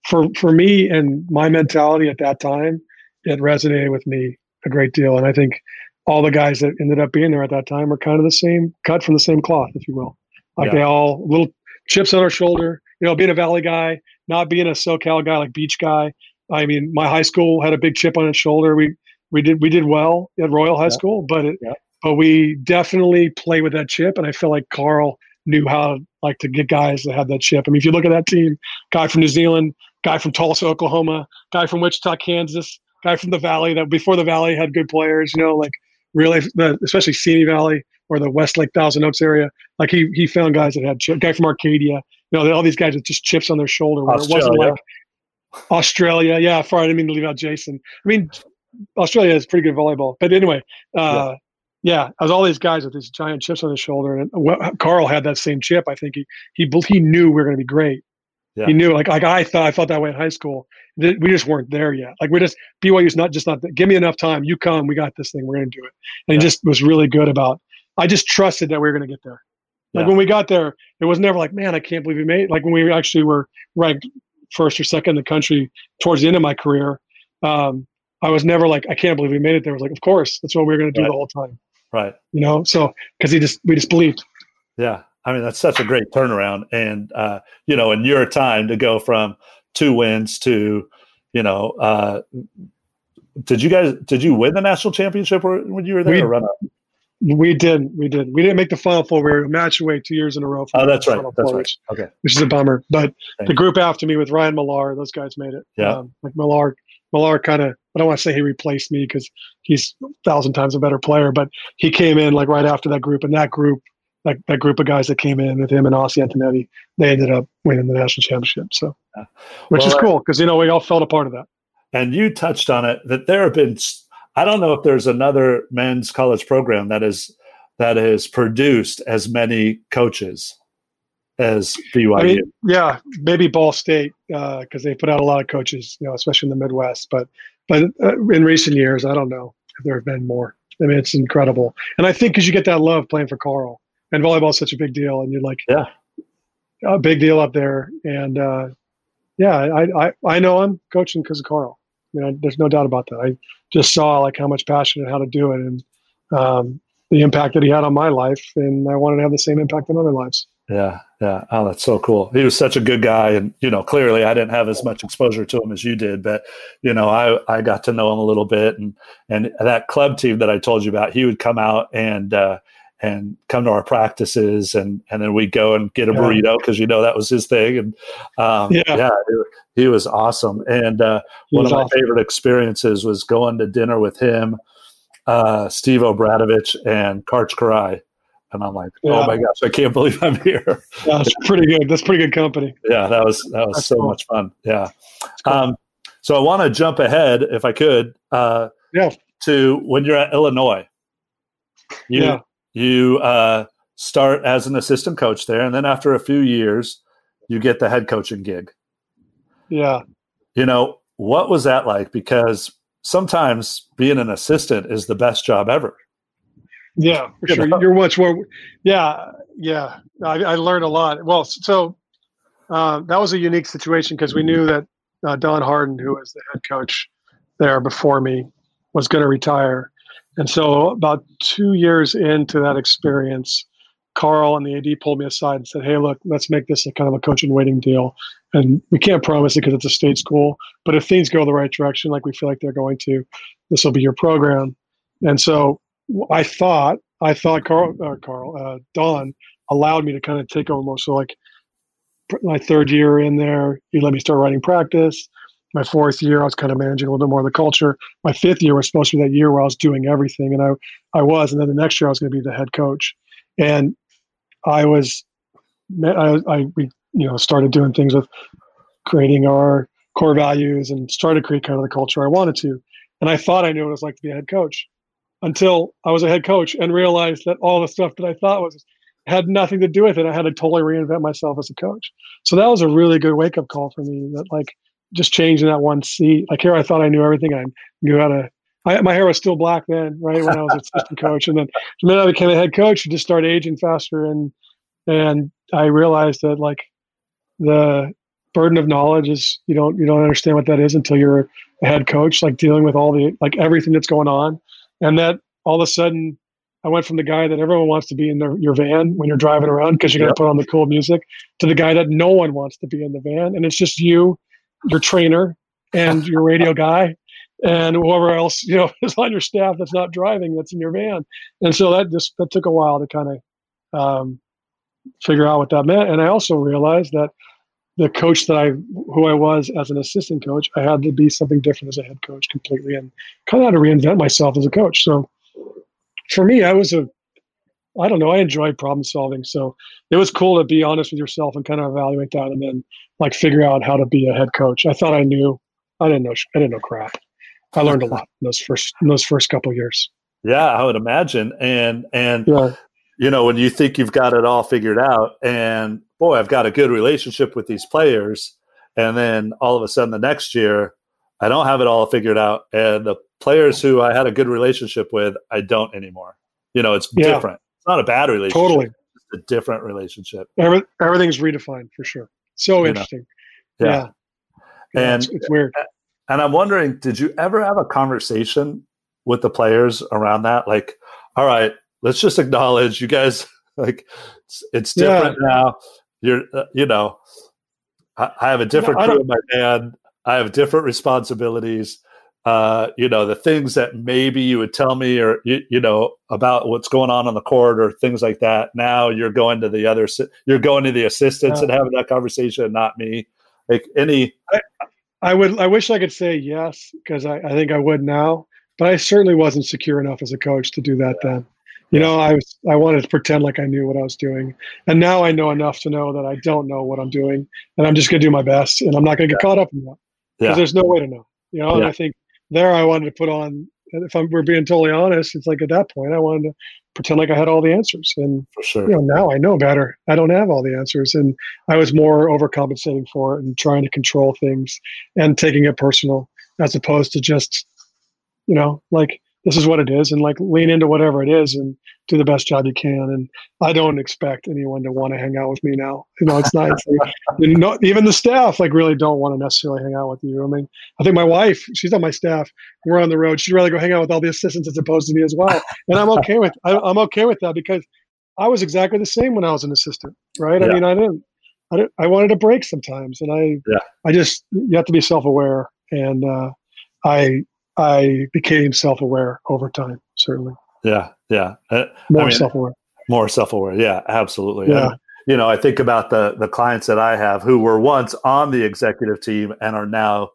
for for me and my mentality at that time, it resonated with me a great deal. And I think all the guys that ended up being there at that time are kind of the same, cut from the same cloth, if you will. Like yeah. they all little chips on our shoulder. You know, being a Valley guy, not being a SoCal guy, like beach guy. I mean, my high school had a big chip on its shoulder. We we did we did well at Royal High yeah. School, but it, yeah. but we definitely play with that chip. And I feel like Carl knew how like to get guys that had that chip. I mean, if you look at that team, guy from New Zealand, guy from Tulsa, Oklahoma, guy from Wichita, Kansas, guy from the Valley that before the Valley had good players. You know, like really, the, especially Simi Valley or the Westlake Thousand Oaks area. Like he he found guys that had chip. Guy from Arcadia. You know, all these guys with just chips on their shoulder. Where Australia. it wasn't like Australia. Yeah, sorry, I didn't mean to leave out Jason. I mean, Australia is pretty good volleyball. But anyway, uh, yeah. yeah, as all these guys with these giant chips on his shoulder, and Carl had that same chip. I think he he he knew we were going to be great. Yeah. He knew, like, like I thought, I felt that way in high school. We just weren't there yet. Like, we just BYU's not just not. Give me enough time. You come. We got this thing. We're gonna do it. And yeah. he just was really good about. I just trusted that we were gonna get there. Like yeah. when we got there, it was never like, man, I can't believe we made. It. Like when we actually were ranked first or second in the country towards the end of my career, um, I was never like, I can't believe we made it there. I was like, of course, that's what we were gonna do right. the whole time. Right. You know, so because he just we just believed. Yeah. I mean, that's such a great turnaround. And, uh, you know, in your time to go from two wins to, you know, uh, did you guys, did you win the national championship when you were there we, or run up? We did. We did. We didn't make the final four. We were a match away two years in a row. oh, that's right. That's four, right. Okay. Which is a bummer. But Thank the group after me with Ryan Millar, those guys made it. Yeah. Um, like Millar, Millar kind of, I don't want to say he replaced me because he's a thousand times a better player, but he came in like right after that group, and that group that, that group of guys that came in with him and Ossie Antonetti, they ended up winning the national championship. So, yeah. which well, is cool because you know we all felt a part of that. And you touched on it that there have been. I don't know if there's another men's college program that is that has produced as many coaches as BYU. I mean, yeah, maybe Ball State because uh, they put out a lot of coaches, you know, especially in the Midwest. But but uh, in recent years, I don't know if there have been more. I mean, it's incredible, and I think because you get that love playing for Carl and volleyball is such a big deal, and you're like, yeah, a big deal up there. And uh, yeah, I, I I know I'm coaching because of Carl. You know, there's no doubt about that. I just saw like how much passion and how to do it, and um, the impact that he had on my life, and I wanted to have the same impact on other lives. Yeah, yeah. Oh, that's so cool. He was such a good guy, and you know, clearly I didn't have as much exposure to him as you did, but you know, I I got to know him a little bit, and and that club team that I told you about, he would come out and uh, and come to our practices and and then we go and get a burrito because you know that was his thing and um, yeah, yeah he was awesome and uh, one of my awesome. favorite experiences was going to dinner with him uh, Steve Obradovich and Karch Kiraly and I'm like, oh yeah. oh my gosh, I can't believe I'm here. That's pretty good. That's pretty good company. Yeah, that was that was That's so cool. much fun. Yeah. Cool. Um, so I want to jump ahead, if I could, uh, yeah, to when you're at Illinois. You yeah. You uh, start as an assistant coach there, and then after a few years, you get the head coaching gig. Yeah. You know what was that like? Because sometimes being an assistant is the best job ever. Yeah, for sure. You're much more. Yeah, yeah. I, I learned a lot. Well, so uh, that was a unique situation because we knew that uh, Don Hardin, who was the head coach there before me, was going to retire. And so, about two years into that experience, Carl and the AD pulled me aside and said, "Hey, look, let's make this a kind of a coach waiting deal. And we can't promise it because it's a state school, but if things go the right direction, like we feel like they're going to, this will be your program." And so I thought I thought Carl uh, Carl uh, Don allowed me to kind of take over most. So like my third year in there, he let me start writing practice. My fourth year, I was kind of managing a little bit more of the culture. My fifth year was supposed to be that year where I was doing everything, and I I was. And then the next year, I was going to be the head coach. And I was, I, I we you know started doing things with creating our core values and started to create kind of the culture I wanted to. And I thought I knew what it was like to be a head coach until I was a head coach and realized that all the stuff that I thought was had nothing to do with it. I had to totally reinvent myself as a coach. So that was a really good wake up call for me. That like just changing that one seat. Like here, I thought I knew everything. I knew how to. I, my hair was still black then, right when I was [laughs] assistant coach, and then and then I became a head coach. You just started aging faster, and and I realized that like the burden of knowledge is you don't you don't understand what that is until you're a head coach, like dealing with all the like everything that's going on and that all of a sudden I went from the guy that everyone wants to be in their, your van when you're driving around because you're going to put on the cool music to the guy that no one wants to be in the van. And it's just you, your trainer, and [laughs] your radio guy, and whoever else you know [laughs] is on your staff that's not driving that's in your van. And so that just that took a while to kind of um, figure out what that meant. And I also realized that the coach that I who I was as an assistant coach, I had to be something different as a head coach completely and kind of had to reinvent myself as a coach. So for me, I was a I don't know, I enjoyed problem solving. So it was cool to be honest with yourself and kind of evaluate that and then like figure out how to be a head coach. I thought I knew I didn't know I didn't know crap. I learned a lot in those first in those first couple years. Yeah, I would imagine. And and yeah. you know, when you think you've got it all figured out and boy, I've got a good relationship with these players. And then all of a sudden the next year, I don't have it all figured out. And the players who I had a good relationship with, I don't anymore. You know, it's yeah. different. It's not a bad relationship. Totally. It's a different relationship. Every, everything's redefined for sure. So you interesting. Yeah. yeah. And it's, it's weird. And I'm wondering, did you ever have a conversation with the players around that? Like, all right, let's just acknowledge you guys [laughs] like it's, it's different yeah. now you're uh, you know I, I, have a different no, crew in my band i have different responsibilities uh, you know the things that maybe you would tell me or you, you know about what's going on on the court or things like that now you're going to the other you're going to the assistants yeah. and having that conversation and not me like any I, I would i wish i could say yes because I, I think i would now but i certainly wasn't secure enough as a coach to do that then you know, I was I wanted to pretend like I knew what I was doing, and now I know enough to know that I don't know what I'm doing, and I'm just going to do my best, and I'm not going to get caught up in that because yeah. there's no way to know. You know, yeah. and I think there I wanted to put on. If I'm, we're being totally honest, it's like at that point I wanted to pretend like I had all the answers, and for sure, you know, now I know better. I don't have all the answers, and I was more overcompensating for it and trying to control things and taking it personal as opposed to just, you know, like this is what it is and like lean into whatever it is and do the best job you can and i don't expect anyone to want to hang out with me now you know it's not [laughs] you know, even the staff like really don't want to necessarily hang out with you i mean i think my wife she's on my staff we're on the road she'd rather go hang out with all the assistants as opposed to me as well and i'm okay with I, am okay with that because i was exactly the same when i was an assistant right yeah. i mean i didn't I, didn't, I wanted a break sometimes and i yeah. i just you have to be self-aware and uh, I I became self aware over time. Certainly. Yeah, yeah. Uh, More I mean, self aware. more self-aware yeah absolutely yeah. And, you know i think about the the clients that i have who were once on the executive team and are now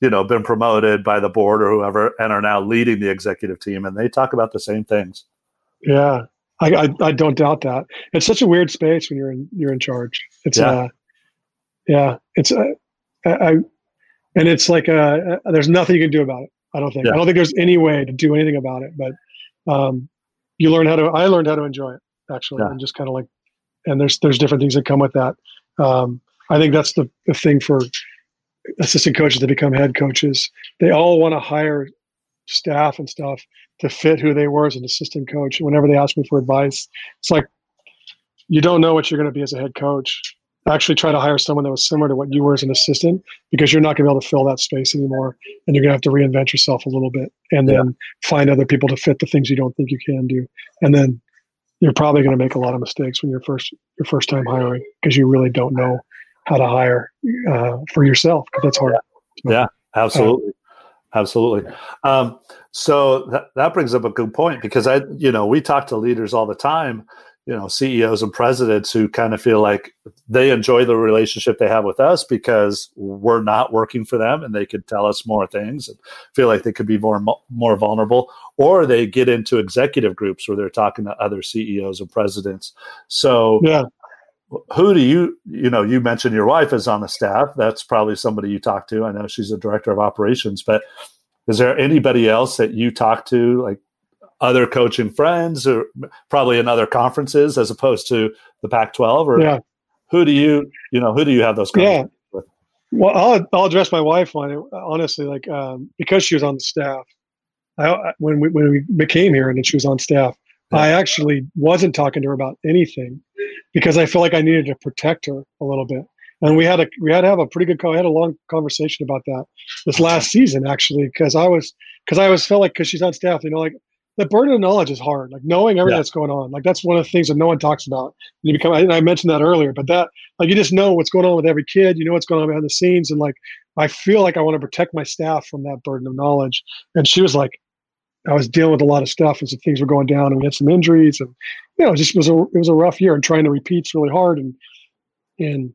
you know been promoted by the board or whoever and are now leading the executive team and they talk about the same things yeah i i, I don't doubt that it's such a weird space when you're in you're in charge it's yeah, uh, yeah it's uh, I, and it's like uh, uh, there's nothing you can do about it i don't think yeah. i don't think there's any way to do anything about it but um you learn how to i learned how to enjoy it actually yeah. and just kind of like and there's there's different things that come with that um i think that's the, the thing for assistant coaches to become head coaches. They all want to hire staff and stuff to fit who they were as an assistant coach. Whenever they ask me for advice, it's like you don't know what you're going to be as a head coach. Actually, try to hire someone that was similar to what you were as an assistant because you're not going to be able to fill that space anymore, and you're going to have to reinvent yourself a little bit, and then yeah. find other people to fit the things you don't think you can do, and then you're probably going to make a lot of mistakes when you're first your first time hiring because you really don't know how to hire uh, for yourself because that's hard. Yeah, absolutely. Uh, absolutely. Um, so that, that brings up a good point because I, you know, we talk to leaders all the time, you know, CEOs and presidents who kind of feel like they enjoy the relationship they have with us because we're not working for them and they could tell us more things and feel like they could be more more vulnerable. Or they get into executive groups where they're talking to other CEOs and presidents. So yeah. who do you you know you mentioned your wife is on the staff. That's probably somebody you talk to. I know she's a director of operations but is there anybody else that you talk to like other coaching friends or probably in other conferences as opposed to the pac 12 or yeah. who do you you know who do you have those conversations yeah. with well I'll, I'll address my wife on it honestly like um, because she was on the staff I, when we when we became here and then she was on staff yeah. i actually wasn't talking to her about anything because I feel like I needed to protect her a little bit. And we had a we had to have a pretty good call. I had a long conversation about that this last season actually because I was because I was felt like because she's on staff, you know, like the burden of knowledge is hard. Like knowing everything yeah. that's going on, like that's one of the things that no one talks about. You become, I, I mentioned that earlier, but that like you just know what's going on with every kid. You know what's going on behind the scenes, and like I feel like I want to protect my staff from that burden of knowledge. And she was like, I was dealing with a lot of stuff as things were going down, and we had some injuries, and you know, it just was a it was a rough year, and trying to repeat's really hard. And and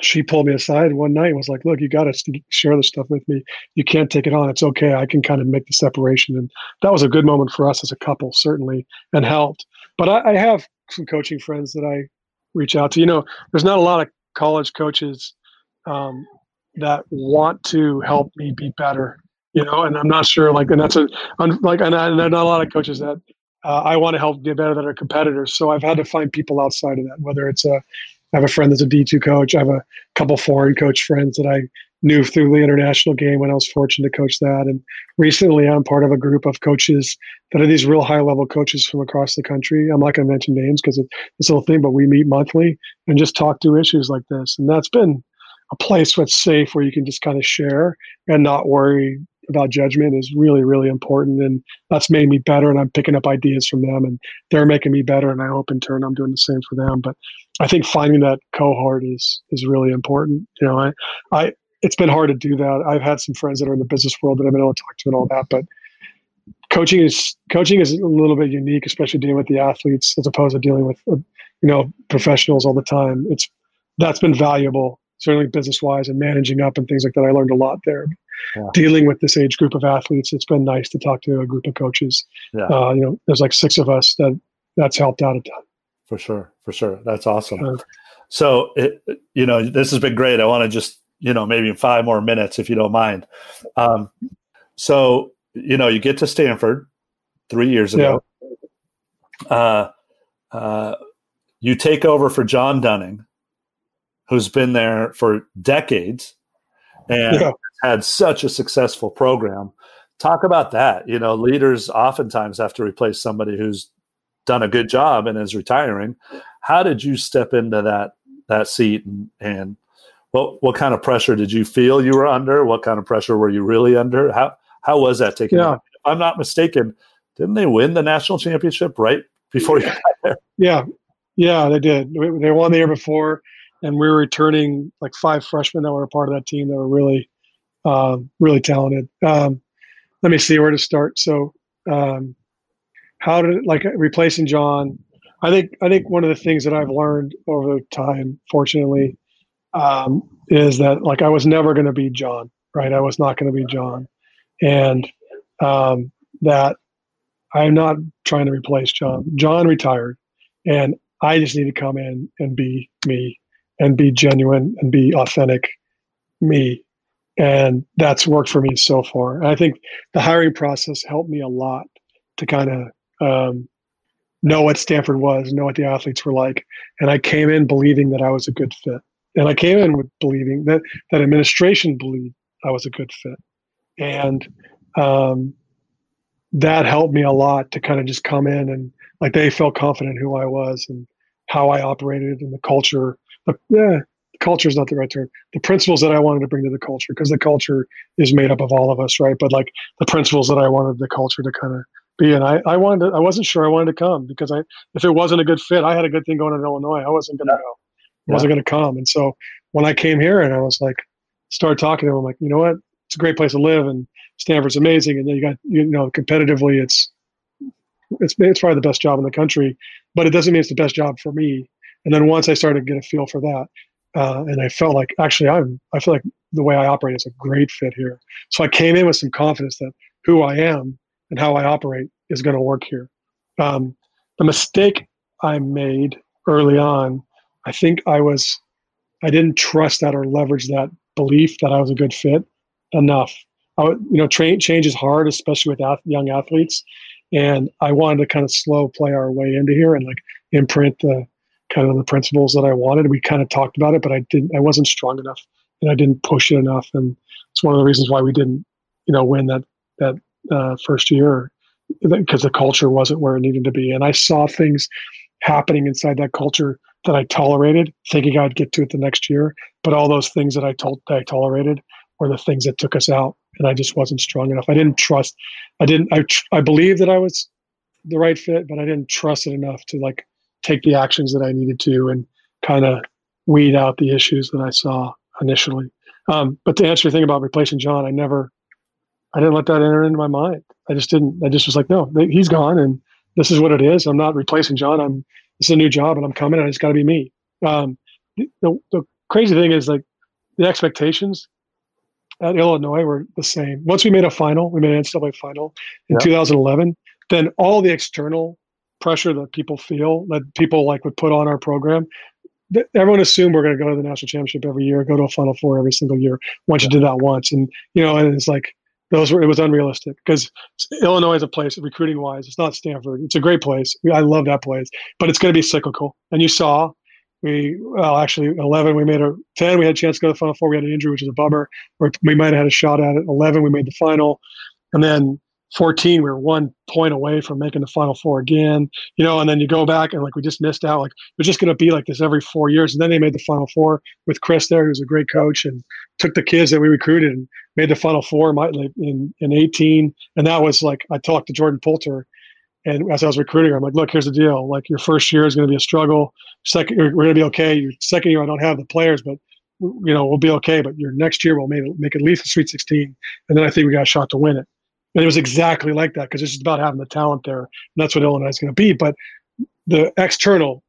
she pulled me aside one night and was like, "Look, you got to share this stuff with me. You can't take it on. It's okay. I can kind of make the separation." And that was a good moment for us as a couple, certainly, and helped. But I, I have some coaching friends that I reach out to. You know, there's not a lot of college coaches um, that want to help me be better you know, and I'm not sure, like, and that's a, like, and, I, and not a lot of coaches that uh, I want to help get better than our competitors. So I've had to find people outside of that, whether it's a, I have a friend that's a D2 coach. I have a couple foreign coach friends that I knew through the international game when I was fortunate to coach that. And recently I'm part of a group of coaches that are these real high level coaches from across the country. I'm not going to mention names because it's this whole thing, but we meet monthly and just talk through issues like this. And that's been a place that's safe where you can just kind of share and not worry about judgment is really really important and that's made me better and i'm picking up ideas from them and they're making me better and i hope in turn i'm doing the same for them but i think finding that cohort is is really important you know i i it's been hard to do that. I've had some friends that are in the business world that i've been able to talk to and all that but coaching is coaching is a little bit unique especially dealing with the athletes as opposed to dealing with uh, you know professionals all the time. It's that's been valuable certainly business wise and managing up and things like that. I learned a lot there yeah. dealing with this age group of athletes, it's been nice to talk to a group of coaches. Yeah. Uh, you know, there's like six of us that that's helped out a ton. For sure, for sure, that's awesome. Uh, so, it, you know, this has been great. I want to just, you know, maybe five more minutes if you don't mind. Um, so, you know, you get to Stanford three years ago. Yeah. Uh, uh, you take over for John Dunning, who's been there for decades, and yeah had such a successful program. Talk about that. You know, leaders oftentimes have to replace somebody who's done a good job and is retiring. How did you step into that that seat and, and what what kind of pressure did you feel you were under? What kind of pressure were you really under? How how was that taken? Yeah. If I'm not mistaken, didn't they win the national championship right before you got there? Yeah, yeah, they did. They won the year before, and we were returning like five freshmen that were a part of that team that were really uh, really talented. Um, let me see where to start. So, um, how did like replacing John? I think I think one of the things that I've learned over time, fortunately, um, is that like I was never going to be John, right? I was not going to be John, and um, that I'm not trying to replace John. John retired, and I just need to come in and be me, and be genuine and be authentic, me, and that's worked for me so far. And I think the hiring process helped me a lot to kind of um, know what Stanford was, know what the athletes were like. And I came in believing that I was a good fit. And I came in with believing that that administration believed I was a good fit. And um, that helped me a lot to kind of just come in and like they felt confident who I was and how I operated and the culture. But yeah, culture is not the right term. The principles that I wanted to bring to the culture, because the culture is made up of all of us, right? But like the principles that I wanted the culture to kind of be. And I, I wanted to, I wasn't sure I wanted to come because I, if it wasn't a good fit, I had a good thing going in Illinois. I wasn't going to go. I wasn't going to come. And so when I came here and I was like, started talking to them, I'm like, you know what? It's a great place to live and Stanford's amazing. And then you got, you know, competitively, it's, it's, it's probably the best job in the country, but it doesn't mean it's the best job for me. And then once I started to get a feel for that, uh, and I felt like actually I'm, I feel like the way I operate is a great fit here. So I came in with some confidence that who I am and how I operate is going to work here. Um, the mistake I made early on, I think I was, I didn't trust that or leverage that belief that I was a good fit enough. I, you know, train change is hard, especially with ath- young athletes, and I wanted to kind of slow play our way into here and like imprint the kind of the principles that I wanted. We kind of talked about it, but I didn't. I wasn't strong enough, and I didn't push it enough, and it's one of the reasons why we didn't, you know, win that that uh, first year because the culture wasn't where it needed to be. And I saw things happening inside that culture that I tolerated, thinking I'd get to it the next year. But all those things that I told that I tolerated were the things that took us out, and I just wasn't strong enough. I didn't trust. I didn't. I I believed that I was the right fit, but I didn't trust it enough to like take the actions that I needed to and kind of weed out the issues that I saw initially. Um, but to answer your thing about replacing John, I never I didn't let that enter into my mind. I just didn't. I just was like, no, he's gone, and this is what it is. I'm not replacing John. I'm this is a new job, and I'm coming, and it's got to be me. Um, the, the crazy thing is like the expectations at Illinois were the same. Once we made a final, we made an NCAA final in 2011. Then all the external pressure that people feel that people like would put on our program everyone assumed we're going to go to the national championship every year, go to a Final Four every single year. Once you did that once, and you know, and it's like those were it was unrealistic because Illinois is a place recruiting wise. It's not Stanford. It's a great place. I love that place, but it's going to be cyclical. And you saw we well actually 11 we made a 10 we had a chance to go to the final four we had an injury which is a bummer or we might have had a shot at it 11 we made the final and then 14 we were one point away from making the final four again you know and then you go back and like we just missed out like we're just going to be like this every four years and then they made the final four with chris there who's a great coach and took the kids that we recruited and made the final four in, in 18 and that was like i talked to jordyn poulter and as i was recruiting i'm like look here's the deal like your first year is going to be a struggle second we're going to be okay your second year i don't have the players but you know we'll be okay but your next year we'll make, make at least a sweet 16 and then i think we got a shot to win it and it was exactly like that because it's just about having the talent there. And that's what Illinois is going to be. But the external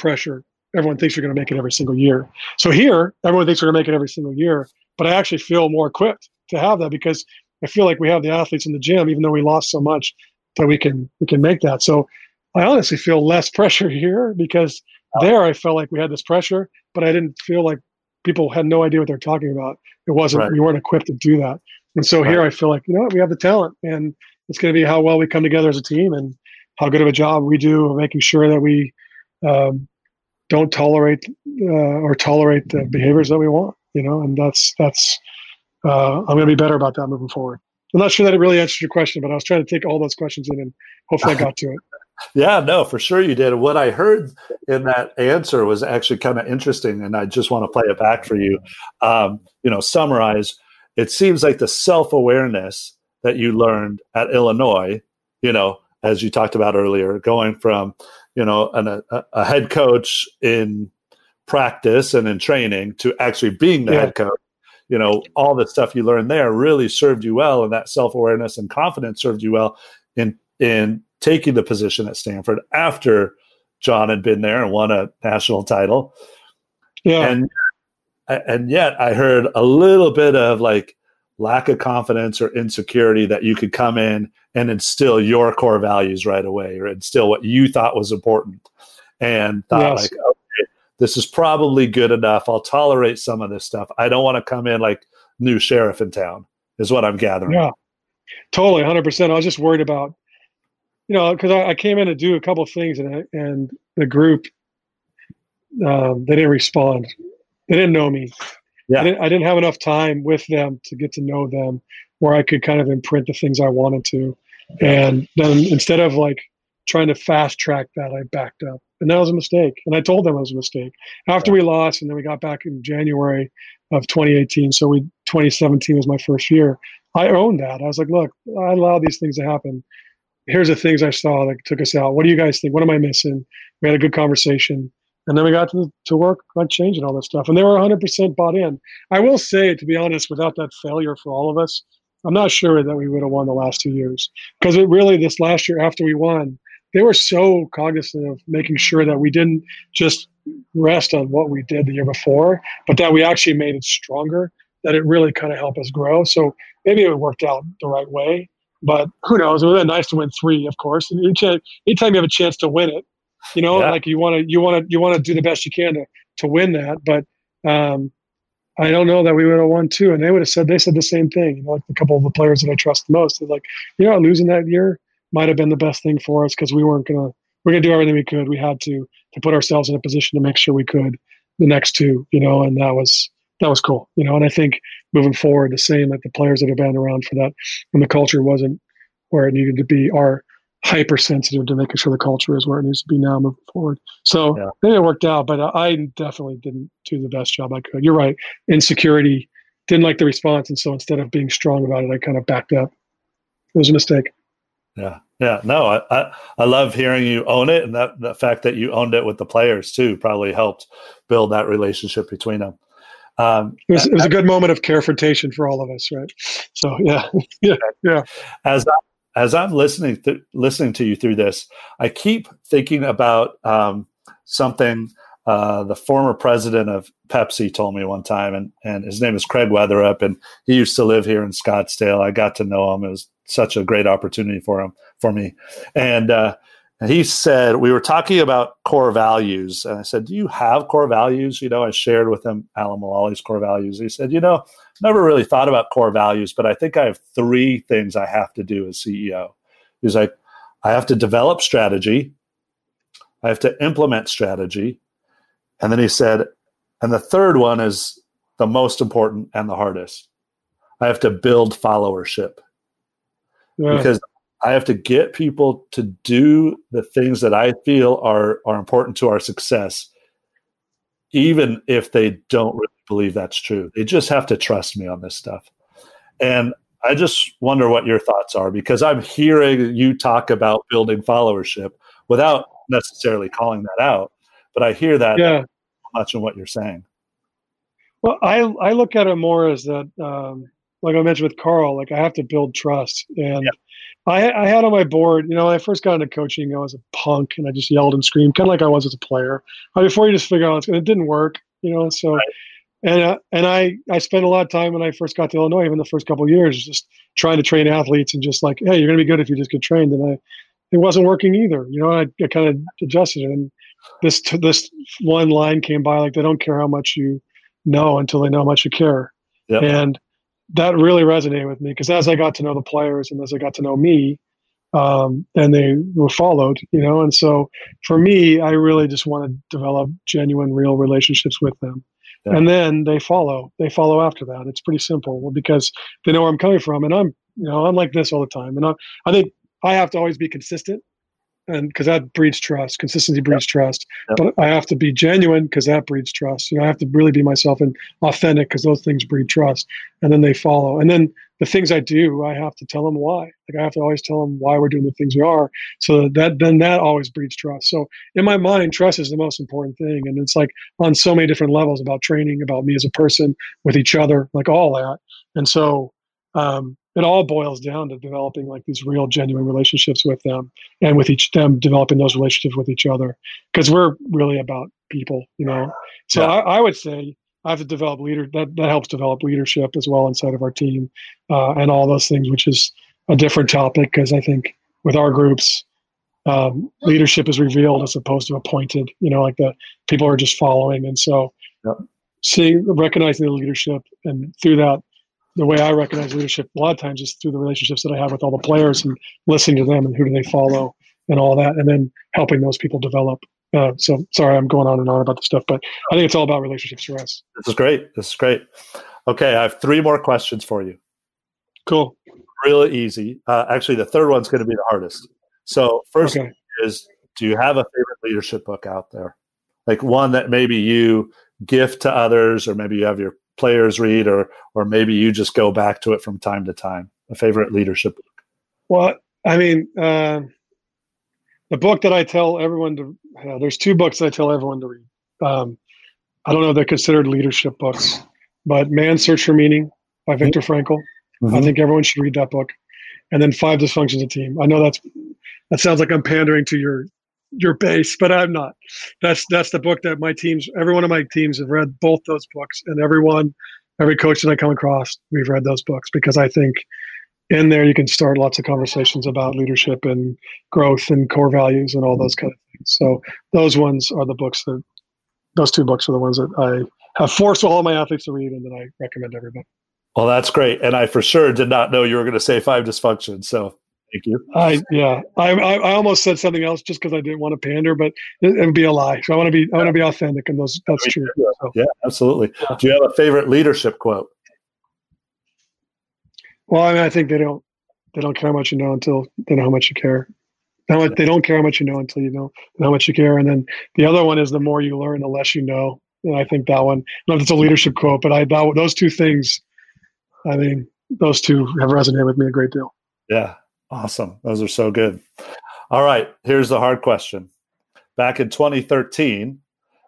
pressure, everyone thinks you're going to make it every single year. So here, everyone thinks we're going to make it every single year. But I actually feel more equipped to have that because I feel like we have the athletes in the gym, even though we lost so much, that we can we can make that. So I honestly feel less [laughs] pressure here because there I felt like we had this pressure, but I didn't feel like people had no idea what they're talking about. It wasn't right. we weren't equipped to do that. And so right. here I feel like, you know what, we have the talent and it's going to be how well we come together as a team and how good of a job we do of making sure that we um, don't tolerate uh, or tolerate the behaviors that we want, you know, and that's, that's, uh, I'm going to be better about that moving forward. I'm not sure that it really answered your question, but I was trying to take all those questions in and hopefully I got to it. [laughs] yeah, no, for sure you did. What I heard in that answer was actually kind of interesting, and I just want to play it back for you. Um, you know, summarize it seems like the self awareness that you learned at Illinois, you know, as you talked about earlier, going from, you know, an, a, a, head coach in practice and in training to actually being the yeah. head coach, you know, all the stuff you learned there really served you well. And that self awareness and confidence served you well in, in taking the position at Stanford after John had been there and won a national title. Yeah. And and yet I heard a little bit of like lack of confidence or insecurity that you could come in and instill your core values right away or instill what you thought was important and thought Yes. like okay this is probably good enough i'll tolerate some of this stuff i don't want to come in like new sheriff in town is what i'm gathering Yeah, totally, hundred percent. I was just worried about, you know, because I, I came in to do a couple of things, and I, and the group, um, they didn't respond. They didn't know me. Yeah. I didn't, I didn't have enough time with them to get to know them, where I could kind of imprint the things I wanted to, and then instead of like trying to fast track that, I backed up, and that was a mistake. And I told them it was a mistake after we lost, and then we got back in January of 2018. So we 2017 was my first year. I owned that. I was like, look, I allowed these things to happen. Here's the things I saw that took us out. What do you guys think? What am I missing? We had a good conversation. And then we got to, to work on changing all this stuff. And they were 100% bought in. I will say, to be honest, without that failure for all of us, I'm not sure that we would have won the last two years. Because it really, this last year after we won, they were so cognizant of making sure that we didn't just rest on what we did the year before, but that we actually made it stronger, that it really kind of helped us grow. So maybe it worked out the right way, but who knows? It would have been nice to win three, of course. And anytime you have a chance to win it, you know, Yeah. like you want to, you want to, you want to do the best you can to to win that. But um, I don't know that we would have won two. And they would have said they said the same thing. You know, like a couple of the players that I trust the most. They're like, you know, losing that year might have been the best thing for us because we weren't gonna we're gonna do everything we could. We had to to put ourselves in a position to make sure we could the next two. You know, and that was that was cool. You know, and I think moving forward, the same like the players that have been around for that when the culture wasn't where it needed to be are hypersensitive to making sure the culture is where it needs to be now moving forward. So Yeah. I it worked out, but I definitely didn't do the best job I could. You're right. Insecurity didn't like the response, and so instead of being strong about it, I kind of backed up. It was a mistake. Yeah, yeah. No, I, I, I love hearing you own it, and that the fact that you owned it with the players too probably helped build that relationship between them. Um, It was, it was a good moment of carefrontation for all of us, right? So yeah, [laughs] yeah, yeah. as I, as I'm listening th- listening to you through this, I keep thinking about um, something uh, the former president of Pepsi told me one time, and and his name is Craig Weatherup, and he used to live here in Scottsdale. I got to know him; it was such a great opportunity for him for me, and. Uh, and he said we were talking about core values, and I said, "Do you have core values?" You know, I shared with him Alan Mulally's core values. He said, "You know, never really thought about core values, but I think I have three things I have to do as CEO. He's like, I have to develop strategy, I have to implement strategy, and then he said, and the third one is the most important and the hardest. I have to build followership yeah. because I have to get people to do the things that I feel are are important to our success, even if they don't really believe that's true. They just have to trust me on this stuff. And I just wonder what your thoughts are because I'm hearing you talk about building followership without necessarily calling that out, but I hear that yeah. much in what you're saying. Well, I I look at it more as that, um, like I mentioned with Carl, like I have to build trust, and I I had on my board, you know, when I first got into coaching, I was a punk, and I just yelled and screamed, kind of like I was as a player. Before you just figure out, it didn't work, you know. So, Right. and uh, and I I spent a lot of time when I first got to Illinois, even the first couple of years, just trying to train athletes and just like, hey, you're gonna be good if you just get trained, and I it wasn't working either, you know. I, I kind of adjusted it, and this this one line came by like they don't care how much you know until they know how much you care. Yep. And that really resonated with me because as I got to know the players and as I got to know me, um, and they were followed, you know, and so for me, I really just want to develop genuine, real relationships with them. Yeah. And then they follow. They follow after that. It's pretty simple well, because they know where I'm coming from, and I'm, you know, I'm like this all the time. And I, I think I have to always be consistent, and because that breeds trust. Consistency breeds trust. Yep. But I have to be genuine because that breeds trust. You know, I have to really be myself and authentic because those things breed trust. And then they follow. And then the things I do, I have to tell them why. Like I have to always tell them why we're doing the things we are. So that then that always breeds trust. So in my mind, trust is the most important thing. And it's like on so many different levels about training, about me as a person, with each other, like all that. And so um, it all boils down to developing like these real genuine relationships with them and with each them developing those relationships with each other because we're really about people you know? So yeah. I, I, would say i have to develop leader that, that helps develop leadership as well inside of our team uh, and all those things which is a different topic because i think with our groups um, leadership is revealed as opposed to appointed you know like the people are just following. And so seeing recognizing the leadership and through that the way I recognize leadership a lot of times is through the relationships that I have with all the players and listening to them and who do they follow and all that, and then helping those people develop. Uh, so sorry, I'm going on and on about the stuff, but I think it's all about relationships for us. This is great. This is great. Okay, I have three more questions for you. Cool. Really easy. Uh, actually, the third one's going to be the hardest. So first okay. is, do you have a favorite leadership book out there? Like one that maybe you gift to others, or maybe you have your players read, or or maybe you just go back to it from time to time? A favorite leadership book? Well, I mean, uh, the book that I tell everyone to uh, there's two books I tell everyone to read. Um, I don't know if they're considered leadership books, but Man's Search for Meaning by Viktor Frankl. Mm-hmm. I think everyone should read that book. And then Five Dysfunctions of Team. I know that's that sounds like I'm pandering to your your base, but I'm not. That's that's the book that my teams, every one of my teams have read both those books, and everyone, every coach that I come across, we've read those books because I think in there you can start lots of conversations about leadership and growth and core values and all those kind of things. So those ones are the books that those two books are the ones that I have forced all my athletes to read and that I recommend everybody. Well, that's great, and I for sure did not know you were going to say five dysfunctions. So Thank you. I yeah. I, I, I almost said something else just because I didn't want to pander, but it, would be a lie. So I want to be I want to be authentic, and those that's true. So. Yeah, absolutely. Yeah. Do you have a favorite leadership quote? Well, I mean, I think they don't they don't care how much you know until they know how much you care. How they don't care how much you know until you know how much you care. And then the other one is the more you learn, the less you know. And I think that one. Know it's a leadership quote, but I that, those two things. I mean, those two have resonated with me a great deal. Yeah, Awesome. Those are so good. All right. Here's the hard question. Back in 2013,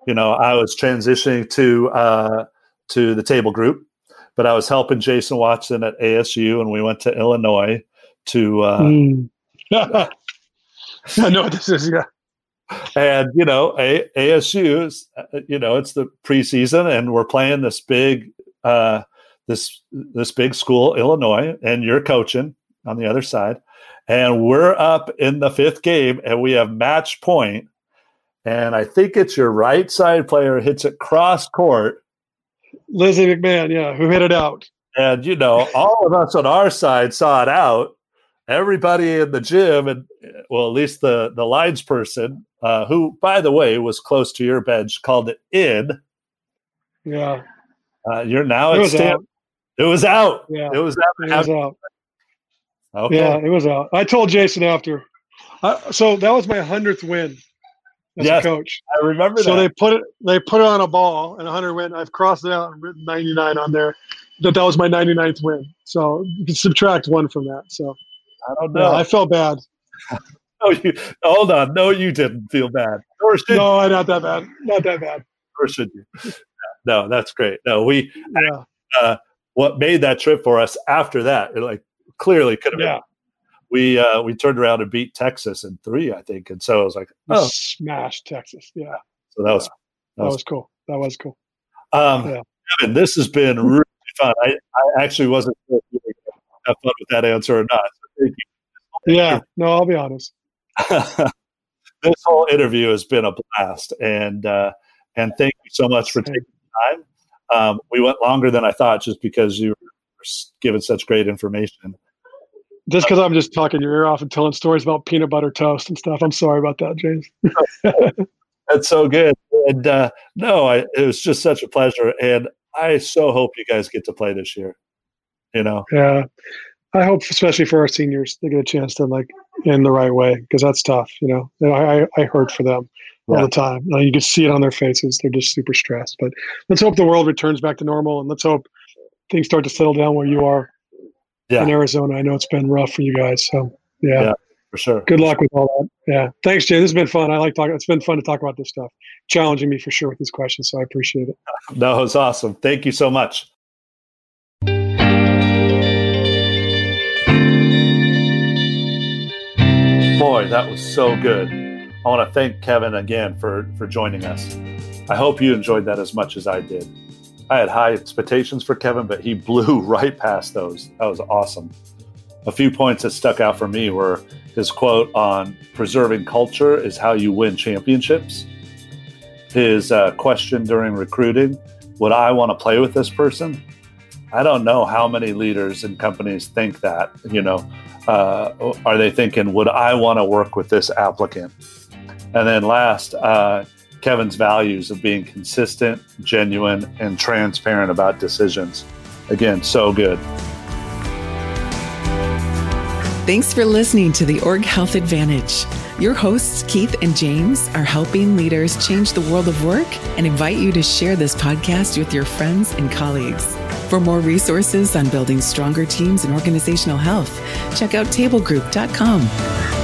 you know, I was transitioning to uh, to the table group, but I was helping Jason Watson at ASU, and we went to Illinois to. Uh, mm. I know what this is. Yeah. And you know, a- ASU is, uh, you know, it's the preseason, and we're playing this big, uh, this this big school, Illinois, and you're coaching on the other side and we're up in the fifth game and we have match point. And i think it's your right side player hits it cross court. Lizzie mcmahon yeah who hit it out. And you know all of us on our side saw it out. Everybody in the gym and well at least the the lines person uh, who by the way was close to your bench called it in. Yeah. Uh, you're now it was, out. it was out. Yeah. It was out, it was out. Okay. Yeah, it was out. I told Jason after. Uh, so that was my hundredth win as yes, a coach. I remember so that. they put it they put it on a ball and 100 win. I've crossed it out and written 99 on there. That that was my 99th win. So you can subtract one from that. So I don't know. Yeah, I felt bad. [laughs] oh, you hold on. No, you didn't feel bad. Or should no, you? not that bad. Not that bad. Or should you? No, that's great. No, we. Yeah. Uh, what made that trip for us after that? Like clearly could have yeah. been. We uh, we turned around and beat Texas in three, I think, and so I was like, oh, smashed Texas, yeah. So that was that, that was, was, cool. That was cool. Um, yeah. Kevin, this has been really fun. I, I actually wasn't sure if you were have fun with that answer or not. So. Yeah, no, I'll be honest. [laughs] this whole interview has been a blast, and uh, and thank you so much for taking the time. Um, we went longer than I thought, just because you were giving such great information. Just because I'm just talking your ear off and telling stories about peanut butter toast and stuff. I'm sorry about that, James. [laughs] That's so good. And uh, no, I, it was just such a pleasure. And I so hope you guys get to play this year. You know? Yeah. I hope, especially for our seniors, they get a chance to like in the right way because that's tough. You know, and I, I hurt for them all yeah. the time. You can see it on their faces; they're just super stressed. But let's hope the world returns back to normal, and let's hope things start to settle down where you are yeah. in Arizona. I know it's been rough for you guys. So yeah. yeah for sure. Good luck with all that. Yeah. Thanks, Jay. This has been fun. I like talking. It's been fun to talk about this stuff. Challenging me for sure with these questions. So I appreciate it. [laughs] That was awesome. Thank you so much. Boy, that was so good. I want to thank Kevin again for, for joining us. I hope you enjoyed that as much as I did. I had high expectations for Kevin, but he blew [laughs] right past those. That was awesome. A few points that stuck out for me were his quote on preserving culture is how you win championships. His uh, question during recruiting would I want to play with this person? I don't know how many leaders and companies think that. You know, uh, are they thinking, would I want to work with this applicant? And then last, uh, Kevin's values of being consistent, genuine, and transparent about decisions. Again, so good. Thanks for listening to the Org Health Advantage. Your hosts, Keith and James, are helping leaders change the world of work and invite you to share this podcast with your friends and colleagues. For more resources on building stronger teams and organizational health, check out tablegroup.com.